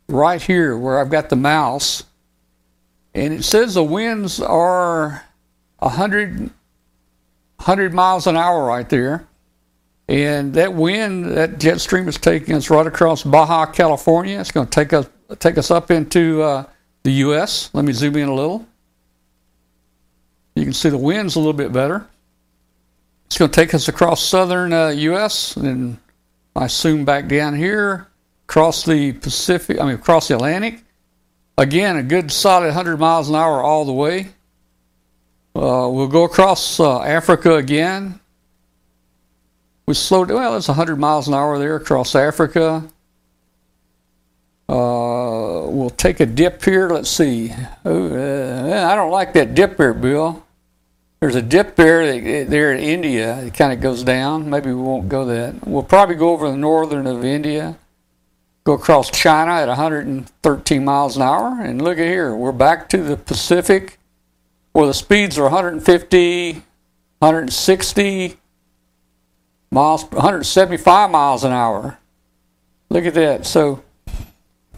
right here where I've got the mouse, and it says the winds are 100, 100 miles an hour right there. And that wind, that jet stream is taking us right across Baja, California. It's going to take us take us up into uh, the U.S. Let me zoom in a little. You can see the winds a little bit better. It's going to take us across southern uh, U.S. and I zoom back down here, across the Pacific. I mean, across the Atlantic. Again, a good solid 100 miles an hour all the way. Uh, we'll go across uh, Africa again. We slowed. Well, it's 100 miles an hour there across Africa. Uh, we'll take a dip here. Let's see. Uh, I don't like that dip there, Bill. There's a dip there there in India. It kind of goes down. Maybe we won't go that. We'll probably go over the northern of India. Go across China at 113 miles an hour, and look at here. We're back to the Pacific, where the speeds are 150, 160 miles, 175 miles an hour. Look at that. So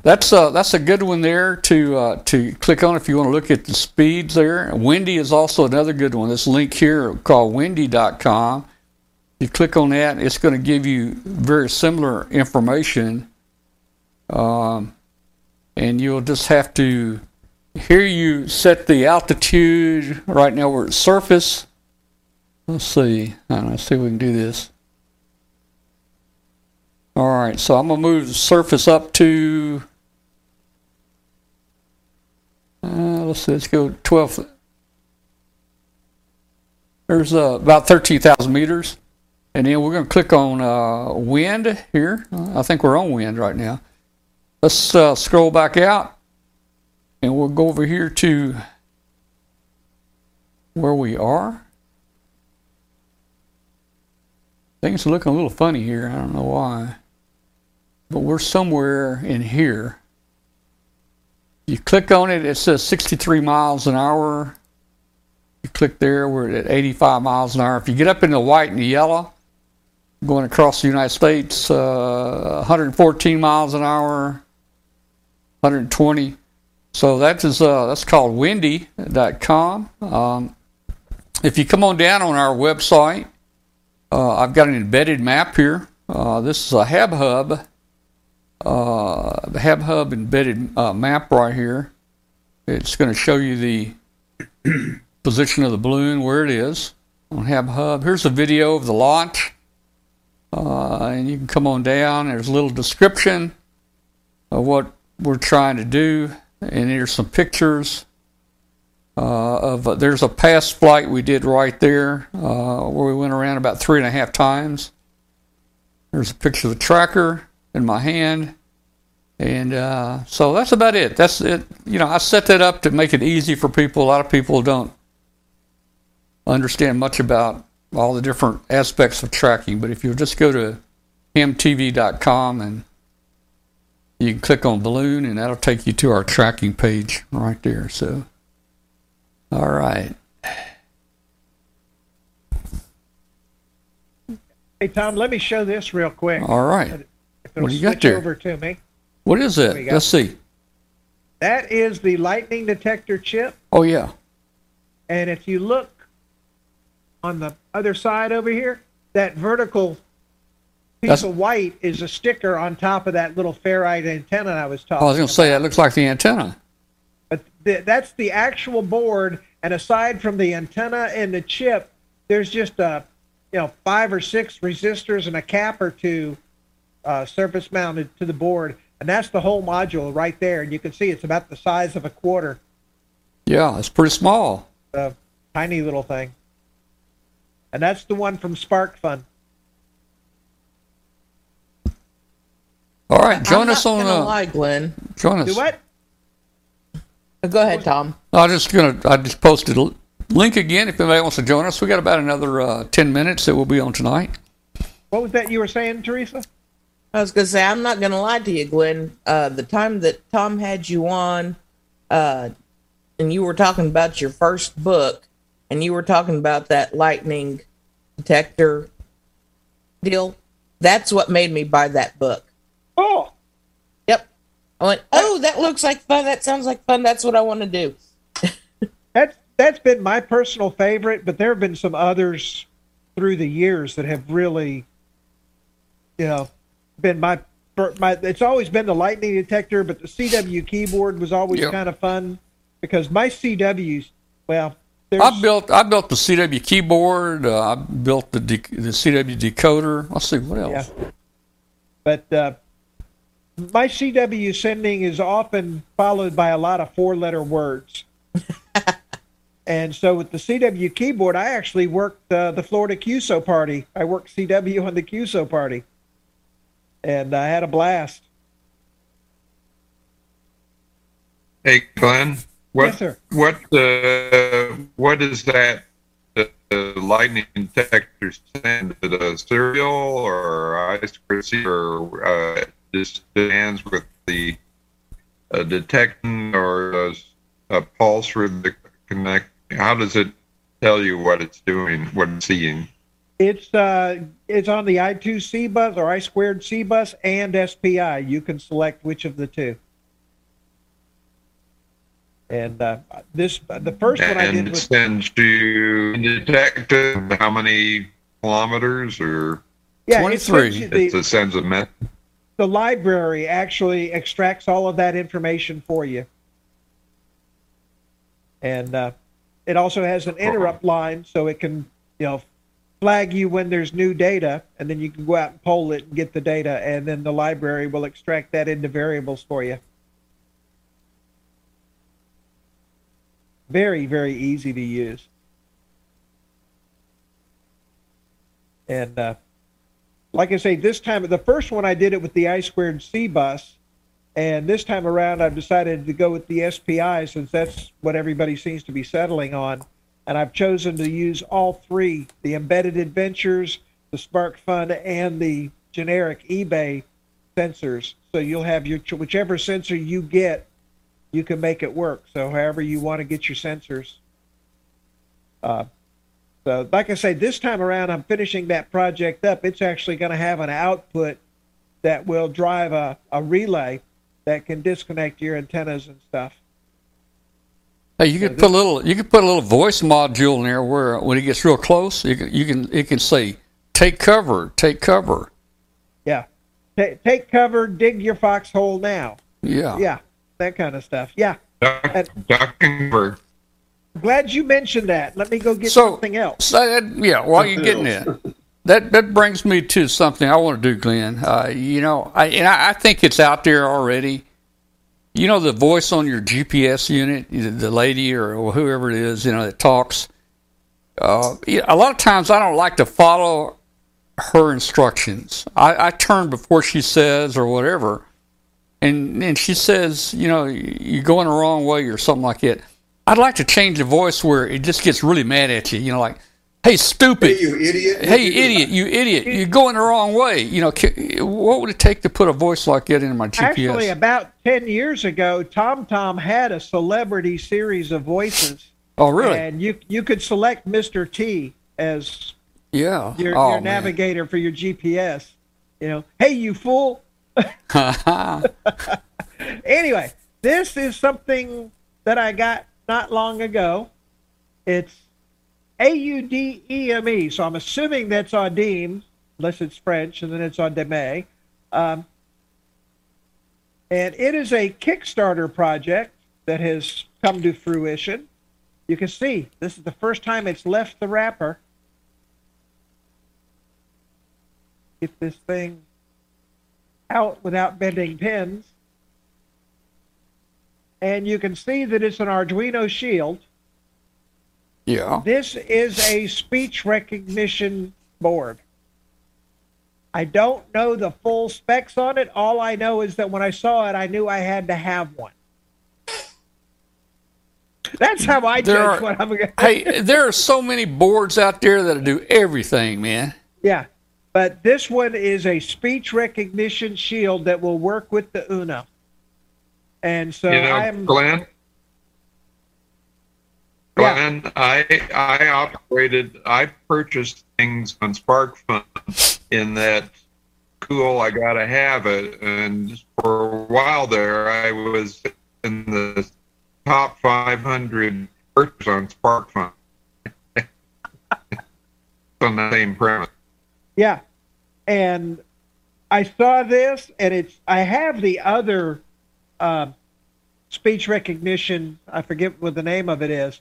that's a that's a good one there to uh, to click on if you want to look at the speeds there. Windy is also another good one. This link here called windy.com. You click on that, it's going to give you very similar information. Um, and you'll just have to here you set the altitude. Right now we're at surface. Let's see. Let's see if we can do this. All right, so I'm gonna move the surface up to. Uh, let's see, let's go 12. There's uh, about 13,000 meters, and then we're gonna click on uh, wind here. I think we're on wind right now. Let's uh, scroll back out, and we'll go over here to where we are. Things are looking a little funny here. I don't know why. But we're somewhere in here. You click on it, it says 63 miles an hour. You click there, we're at 85 miles an hour. If you get up in the white and the yellow, going across the United States, uh, 114 miles an hour, 120. So that is uh, that's called windy.com. Um, if you come on down on our website, uh, I've got an embedded map here. Uh, this is a Hab Hub, uh, the Hab Hub embedded uh, map right here. It's going to show you the position of the balloon, where it is on Hab Hub. Here's a video of the launch, uh, and you can come on down. There's a little description of what we're trying to do, and here's some pictures. Uh, of uh, there's a past flight we did right there uh, where we went around about three and a half times. There's a picture of the tracker in my hand, and uh, so that's about it. That's it. You know, I set that up to make it easy for people. A lot of people don't understand much about all the different aspects of tracking, but if you just go to mtv.com and you can click on balloon, and that'll take you to our tracking page right there. So. All right. Hey, Tom, let me show this real quick. All right. What do you got there? over to me. What is it? Let's see. That is the lightning detector chip. Oh yeah. And if you look on the other side over here, that vertical piece That's- of white is a sticker on top of that little ferrite antenna I was talking I was going to say that looks like the antenna. But th- that's the actual board, and aside from the antenna and the chip, there's just a, you know, five or six resistors and a cap or two uh, surface mounted to the board, and that's the whole module right there. And you can see it's about the size of a quarter, Yeah, it's pretty small. a tiny little thing. And that's the one from Spark Fun. All right, join I'm us not on. gonna Uh, lie, Glenn. join us. Do what? Uh, Go ahead, Tom. I just gonna. I just posted a link again. If anybody wants to join us, we got about another uh, ten minutes that we'll be on tonight. What was that you were saying, Teresa? I was gonna say I'm not gonna lie to you, Glenn. Uh, the time that Tom had you on, uh, and you were talking about your first book, and you were talking about that lightning detector deal. That's what made me buy that book. Oh, Yep. I went, oh, that looks like fun. That sounds like fun. That's what I want to do. that's that's been my personal favorite, but there have been some others through the years that have really, you know, been my my. It's always been the lightning detector, but the CW keyboard was always Yep. kind of fun because my CWs, well, I built. I built the CW keyboard. Uh, I built the de- the CW decoder. Let's see what else. Yeah. But uh, my CW sending is often followed by a lot of four letter words. and so with the CW keyboard, I actually worked uh, the Florida QSO party. I worked CW on the QSO party. And I had a blast. Hey, Glenn, what Yes, sir. what uh, what is that? The, the lightning detector send to the serial or ice receiver? Uh, just stands with the uh, detecting or does a pulse with the connect? How does it tell you what it's doing? What it's seeing? It's uh, it's on the I2C bus or I squared C bus and SPI. You can select which of the two. And uh, this the first one I did and it was sends to detect how many kilometers or yeah, it 23. sends you the- it sends a message. the library actually extracts all of that information for you. And uh, it also has an interrupt line so it can, you know, flag you when there's new data, and then you can go out and poll it and get the data, and then the library will extract that into variables for you. Very, very easy to use. And uh, like I say, this time the first one I did it with the I squared C bus, and this time around I've decided to go with the SPI since that's what everybody seems to be settling on, and I've chosen to use all three: the embedded adventures, the Spark Fun, and the generic eBay sensors. So you'll have your whichever sensor you get, you can make it work. So however you want to get your sensors. Uh, so, like I say, this time around, I'm finishing that project up. It's actually going to have an output that will drive a, a relay that can disconnect your antennas and stuff. Hey, you could put a little. You could put a little voice module in there where when it gets real close, you can. You can. It can say, "Take cover. Take cover." Yeah. Ta take cover, dig your foxhole now. Yeah. Yeah, that kind of stuff. Yeah. Duck, ducking for Glad you mentioned that. Let me go get So- something else. So that, yeah, while you're getting it, that that brings me to something I want to do, Glenn. Uh, you know, I and I, I think it's out there already. You know, the voice on your GPS unit, the lady or whoever it is, you know, that talks. Uh, a lot of times I don't like to follow her instructions. I, I turn before she says or whatever, and and she says, you know, you're going the wrong way or something like that. I'd like to change the voice where it just gets really mad at you. You know, like, "Hey, stupid! Hey, you idiot! Hey, idiot! You idiot! You're going the wrong way." You know, what would it take to put a voice like that in my GPS? Actually, about 10 years ago, TomTom had a celebrity series of voices. oh, really? And you you could select Mr. T as yeah. your, oh, your man. navigator for your GPS. You know, hey, you fool. Anyway, this is something that I got not long ago. It's A U D E M E. So I'm assuming that's Audime, unless it's French, and then it's Audeme. Um, and it is a Kickstarter project that has come to fruition. You can see this is the first time it's left the wrapper. Get this thing out without bending pins. And you can see that it's an Arduino Shield. Yeah. This is a speech recognition board. I don't know the full specs on it. All I know is that when I saw it, I knew I had to have one. That's how I There judge are- what I'm going Hey, there are so many boards out there that do everything, man. Yeah. But this one is a speech recognition shield that will work with the Uno. And so you know, I'm Glenn. Yeah. Glenn, I I operated. I purchased things on SparkFun in that cool. I gotta have it, and for a while there, I was in the top 500 purchase on SparkFun. on the same premise. Yeah. And I saw this, and it's, I have the other um speech recognition, I forget what the name of it is.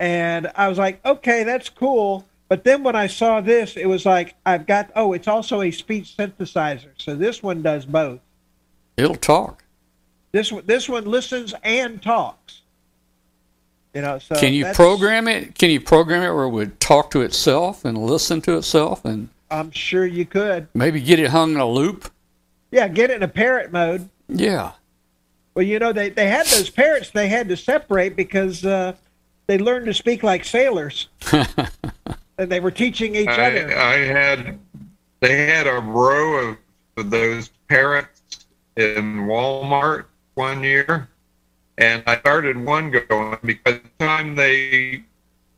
And I was like, okay, that's cool. But then when I saw this, it was like, I've got, oh, it's also a speech synthesizer. So this one does both. It'll talk. This one, this one listens and talks. You know, so Can you program it? Can you program it where it would talk to itself and listen to itself and I'm sure you could. maybe get it hung in a loop? Yeah, get it in a parrot mode. Yeah. Well, you know, they, they had those parrots they had to separate because uh, they learned to speak like sailors. and they were teaching each I, other. I had they had a row of those parrots in Walmart one year, and I started one going because the time they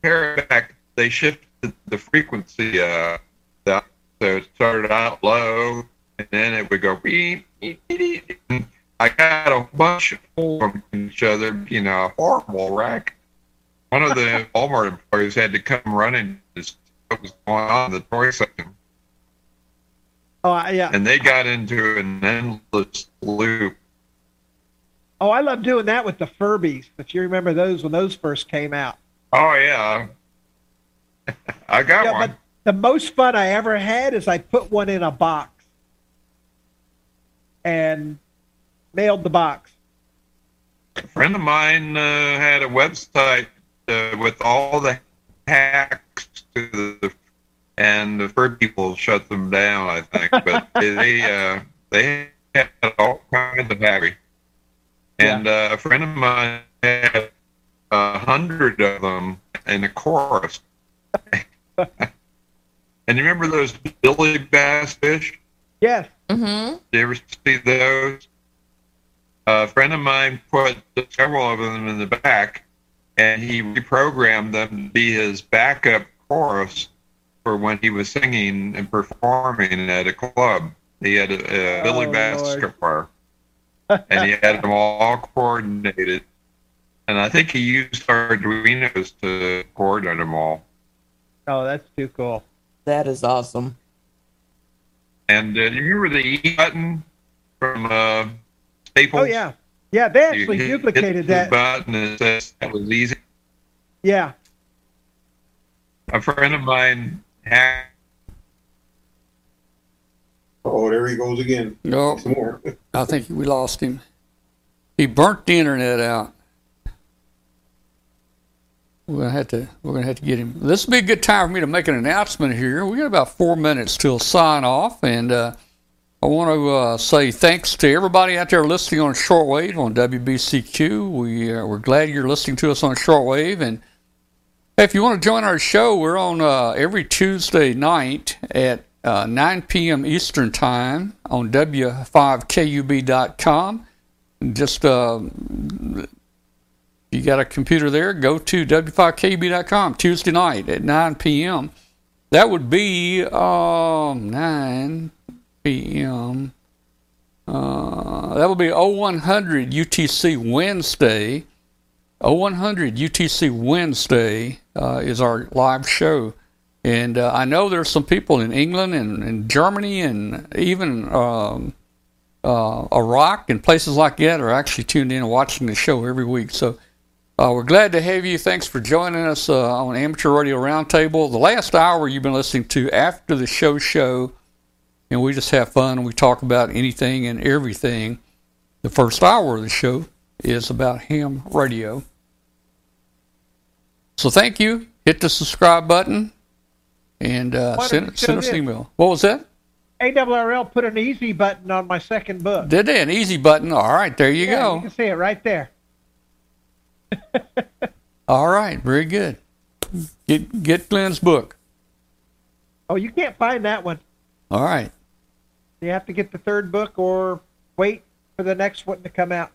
parrot back, they shifted the frequency uh, that so it started out low, and then it would go beep. beep, beep, and I got a bunch of them each other, you know, a horrible wreck. One of the Walmart employees had to come running to see what was going on in the toy section, oh, yeah. and they got into an endless loop. Oh, I love doing that with the Furbies. If you remember those when those first came out. Oh yeah, I got Yeah, one. but the most fun I ever had is I put one in a box and mailed the box. A friend of mine uh, had a website uh, with all the hacks to the, and the fur people shut them down, I think. But they uh, they had all kinds of happy. And uh, a friend of mine had a hundred of them in a chorus. and you remember those Billy Bass fish? Yes. Mm-hmm. Did you ever see those? A friend of mine put several of them in the back, and he reprogrammed them to be his backup chorus for when he was singing and performing at a club. He had a, a Billy Oh, Bass Lord. guitar, and he had them all coordinated. And I think he used Arduinos to coordinate them all. Oh, that's too cool. That is awesome. And uh, you remember the E button from uh, Staples? Oh yeah. Yeah, they actually hit duplicated the that. button and says that was easy. Yeah. A friend of mine hacked Oh, there he goes again. No, Some more. I think we lost him. He burnt the internet out. We're gonna have to. We're gonna have to get him. This will be a good time for me to make an announcement here. We got about four minutes till sign off, and uh, I want to uh, say thanks to everybody out there listening on shortwave on WBCQ. We uh, we're glad you're listening to us on shortwave, and if you want to join our show, we're on uh, every Tuesday night at uh, 9 p.m. Eastern Time on W5KUB.com. Just uh, you got a computer there, go to W5KUB.com Tuesday night at 9 p.m. That would be um, 9 p.m. Uh, that will be 0100 UTC Wednesday. 0100 UTC Wednesday uh, is our live show. And uh, I know there's some people in England and, and Germany and even um, uh, Iraq and places like that are actually tuned in and watching the show every week. So uh, we're glad to have you. Thanks for joining us uh, on Amateur Radio Roundtable. The last hour you've been listening to after the show show, and we just have fun and we talk about anything and everything. The first hour of the show is about ham radio. So thank you. Hit the subscribe button and uh, send, send us an email. What was that? ARRL put an easy button on my second book. Did they? An easy button. All right, there you yeah, go. You can see it right there. All right, very good. Get get Glenn's book. Oh, you can't find that one. All right. You have to get the third book or wait for the next one to come out.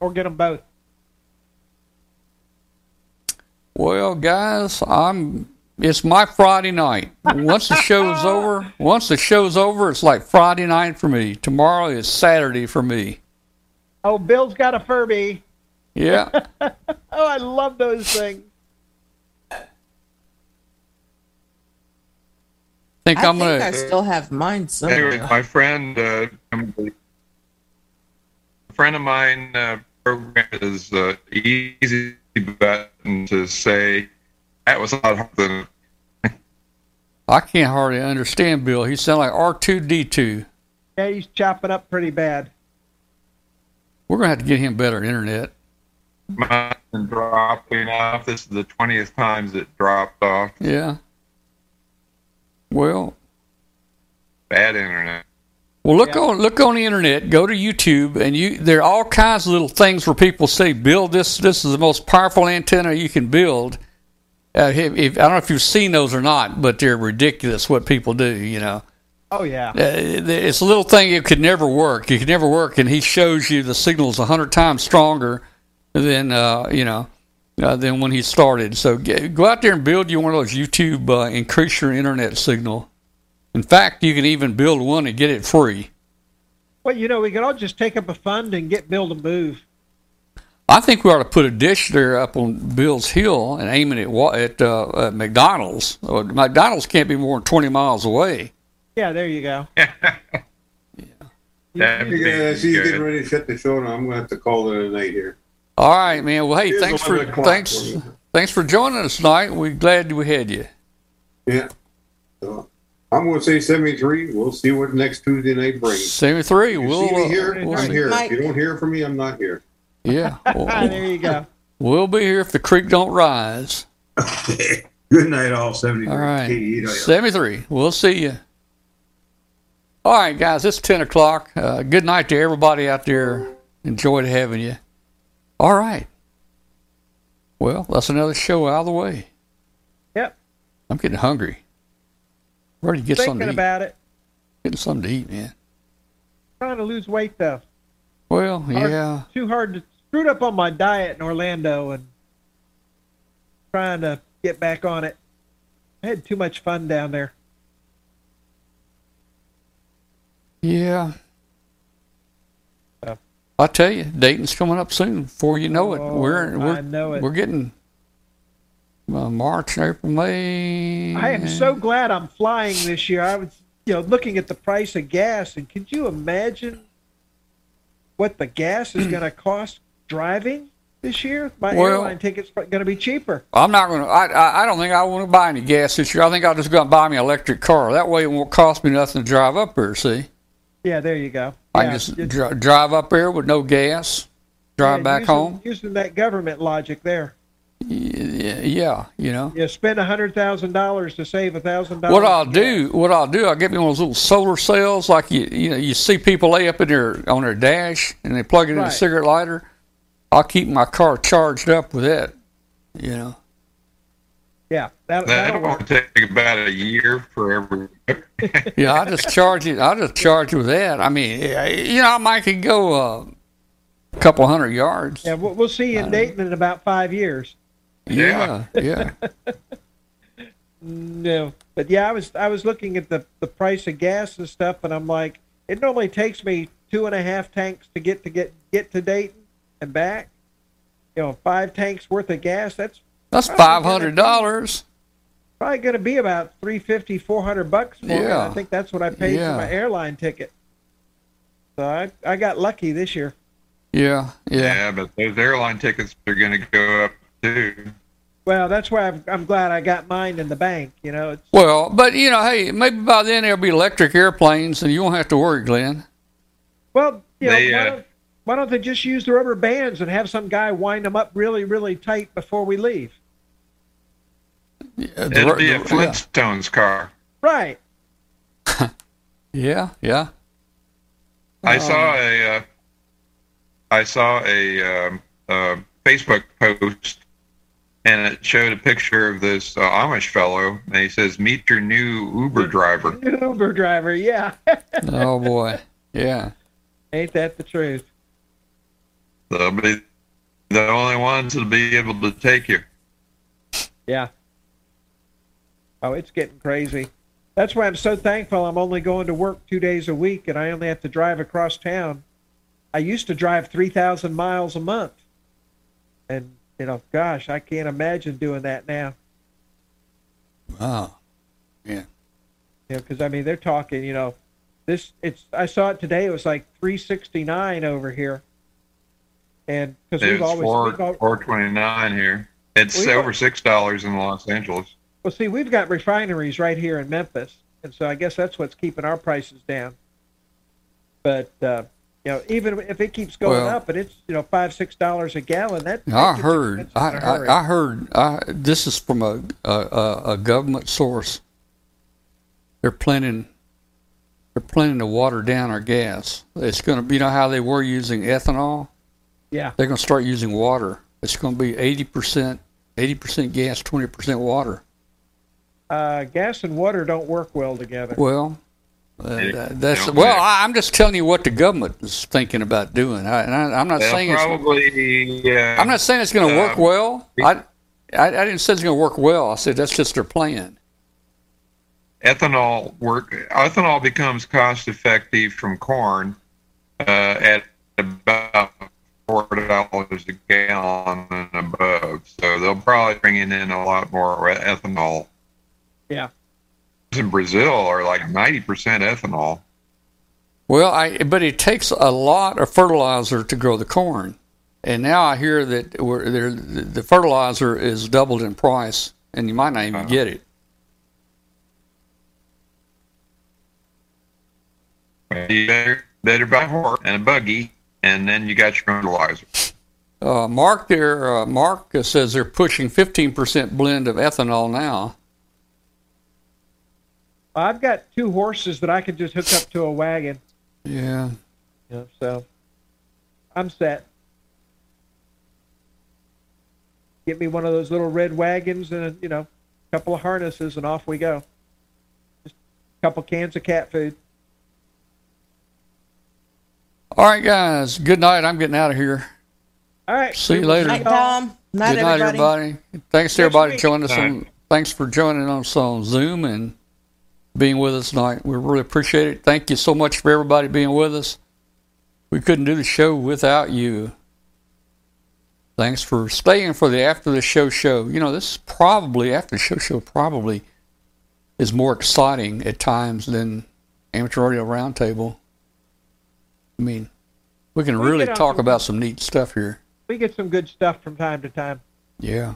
Or get them both. Well, guys, I'm. It's my Friday night. Once the show's over, once the show's over, it's like Friday night for me. Tomorrow is Saturday for me. Oh, Bill's got a Furby. Yeah. Oh, I love those things. Think I I'm think gonna. I still have mine Anyway, my friend, uh, a friend of mine, uh, program is uh, easy button to say that was not hard than I can't hardly understand Bill. He sounds like R two D two. Yeah, he's chopping up pretty bad. We're gonna have to get him better internet. mine dropping off. This is the twentieth times it dropped off. Yeah. Well, Bad internet. Well, look Yeah. on look on the internet. Go to YouTube, and you there are all kinds of little things where people say, "Build this. This is the most powerful antenna you can build." Uh, if, if, I don't know if you've seen those or not, but they're ridiculous what people do. You know, Oh yeah. uh, it's a little thing It could never work. It could never work, and he shows you the signal's a hundred times stronger than uh, you know uh, than when he started. So g- go out there and build you one of those YouTube uh, increase your internet signal. In fact, you can even build one and get it free. Well, you know, we could all just take up a fund and get Bill to move. I think we ought to put a dish there up on Bill's Hill and aim it at, at, uh, at McDonald's. Uh, McDonald's can't be more than 20 miles away. Yeah, there you go. That'd be Yeah, I see you good. getting ready to shut the show now. I'm gonna have to call it a night here. All right, man. Well, hey, Here's thanks for thanks for thanks for joining us tonight. We're glad we had you. Yeah. So, I'm gonna say seventy-three. We'll see what next Tuesday night brings. 73. You We'll, see me uh, here? we'll I'm see. here. Mike. If you don't hear from me, I'm not here. Yeah, Ah, we'll, there you go. we'll be here if the creek don't rise. Good night, all 73. All right. 73. We'll see you. All right, guys. It's 10 o'clock. Uh, good night to everybody out there. Enjoyed having you. All right. Well, that's another show out of the way. Yep. I'm getting hungry. Ready to get something Thinking to eat. about it. Getting something to eat, man. Trying to lose weight though. Well, Hard- yeah. Too hard to screwed up on my diet in Orlando and trying to get back on it. I had too much fun down there. Yeah. I tell you, Dayton's coming up soon. Before you know it, Oh, we're we're I know it. we're getting uh, March, April, May. I am so glad I'm flying this year. I was, you know, looking at the price of gas, and could you imagine what the gas is going to cost driving this year? My Well- airline ticket's going to be cheaper. I'm not going to. I, I don't think I want to buy any gas this year. I think I'm just going to buy me an electric car. That way, it won't cost me nothing to drive up here. See, Yeah, there you go. I Yeah, just dri- drive up here with no gas, drive yeah, back using, home. Using that government logic there. Yeah, yeah, you know. You spend a hundred thousand dollars to save a thousand dollars. What I'll do, what I'll do, I'll get me one of those little solar cells, like you, you know, you see people lay up in their on their dash and they plug it in a cigarette lighter. I'll keep my car charged up with that. You know, Yeah, that, That that'll work. take about a year for every. yeah, I just charge it. I just charge it with that. I mean, you know, I might could go uh, a couple hundred yards. Yeah, we'll, we'll see you in Dayton in about five years. yeah, yeah. No, but yeah, I was I was looking at the the price of gas and stuff, and I'm like, it normally takes me two and a half tanks to get to get get to Dayton. and back. You know, five tanks worth of gas. That's That's five hundred dollars. probably going to be about 350 400 bucks for me. Yeah. I think that's what I paid Yeah. for my airline ticket. So I, I got lucky this year. Yeah, yeah. Yeah, but those airline tickets are going to go up too. Well, that's why I'm, I'm glad I got mine in the bank. You know, it's, Well, but you know, hey, maybe by then there'll be electric airplanes, and you won't have to worry, Glenn. well, you know, They, why, uh, don't, why don't they just use the rubber bands and have some guy wind them up really, really tight before we leave? Yeah, the It'll ro- be a the- Flintstones car. Right. Yeah, yeah. I Um, saw a, uh, I saw a um, uh, Facebook post, and it showed a picture of this uh, Amish fellow, and he says, "Meet your new Uber driver." Uber driver, yeah. Oh boy, yeah. Ain't that the truth? They'll be the only ones that'll be able to take you. Yeah. Oh, it's getting crazy. That's why I'm so thankful I'm only going to work two days a week and I only have to drive across town. I used to drive 3,000 miles a month. And, you know, gosh, I can't imagine doing that now. Wow. Yeah. know, because, I mean, they're talking, you know, this, it's, I saw it today, it was like 369 over here. And, because we've It's always, four we've al- four twenty nine here. It's over six dollars in Los Angeles. Well, see, we've got refineries right here in Memphis, and so I guess that's what's keeping our prices down. But uh, you know, even if it keeps going Well- up, and it's you know five six dollars a gallon, that, that I heard. I, in a hurry. I, I heard. I, this is from a, a a a government source. They're planning. They're planning to water down our gas. It's going to be. You know how they were using ethanol. yeah, They're going to start using water. It's going to be eighty percent. Eighty percent gas, twenty percent water. Uh, gas and water don't work well together. Well, uh, that's well. I, I'm just telling you what the government is thinking about doing. I, and I, I'm not They'll saying it's. probably. Uh, I'm not saying it's going to work uh, well. I, I, I didn't say it's going to work well. I said that's just their plan. ethanol work. Ethanol becomes cost effective from corn uh, at about four dollars a gallon and above. So they'll probably bring in a lot more ethanol. Yeah. In Brazil, are like ninety percent ethanol. Well, I but it takes a lot of fertilizer to grow the corn, and now I hear that we're, there, the fertilizer is doubled in price, and you might not even Uh-huh. get it. You better better buy a horse and a buggy, and then you got your fertilizer. Uh, Mark there, uh, Mark uh, says they're pushing 15% blend of ethanol now. I've got two horses that I can just hook up to a wagon, Yeah. you know, so I'm set. Get me one of those little red wagons and you know, a couple of harnesses, and off we go. Just a couple cans of cat food. All right, guys. Good night. I'm getting out of here. All right. See you we will later. Night, Tom. Night, Good night, everybody. everybody. Thanks to everybody joining us Bye. Thanks for joining us on Zoom and being with us tonight. We really appreciate it. Thank you so much for everybody being with us. We couldn't do the show without you. Thanks for staying for the after the show show. You know, this is probably after the show show probably is more exciting at times than amateur radio roundtable. I mean, we can We really talk about some neat stuff here. We get some good stuff from time to time. Yeah.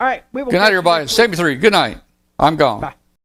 All right. We will Good night, everybody. next week. 73. Good night. I'm gone. Bye.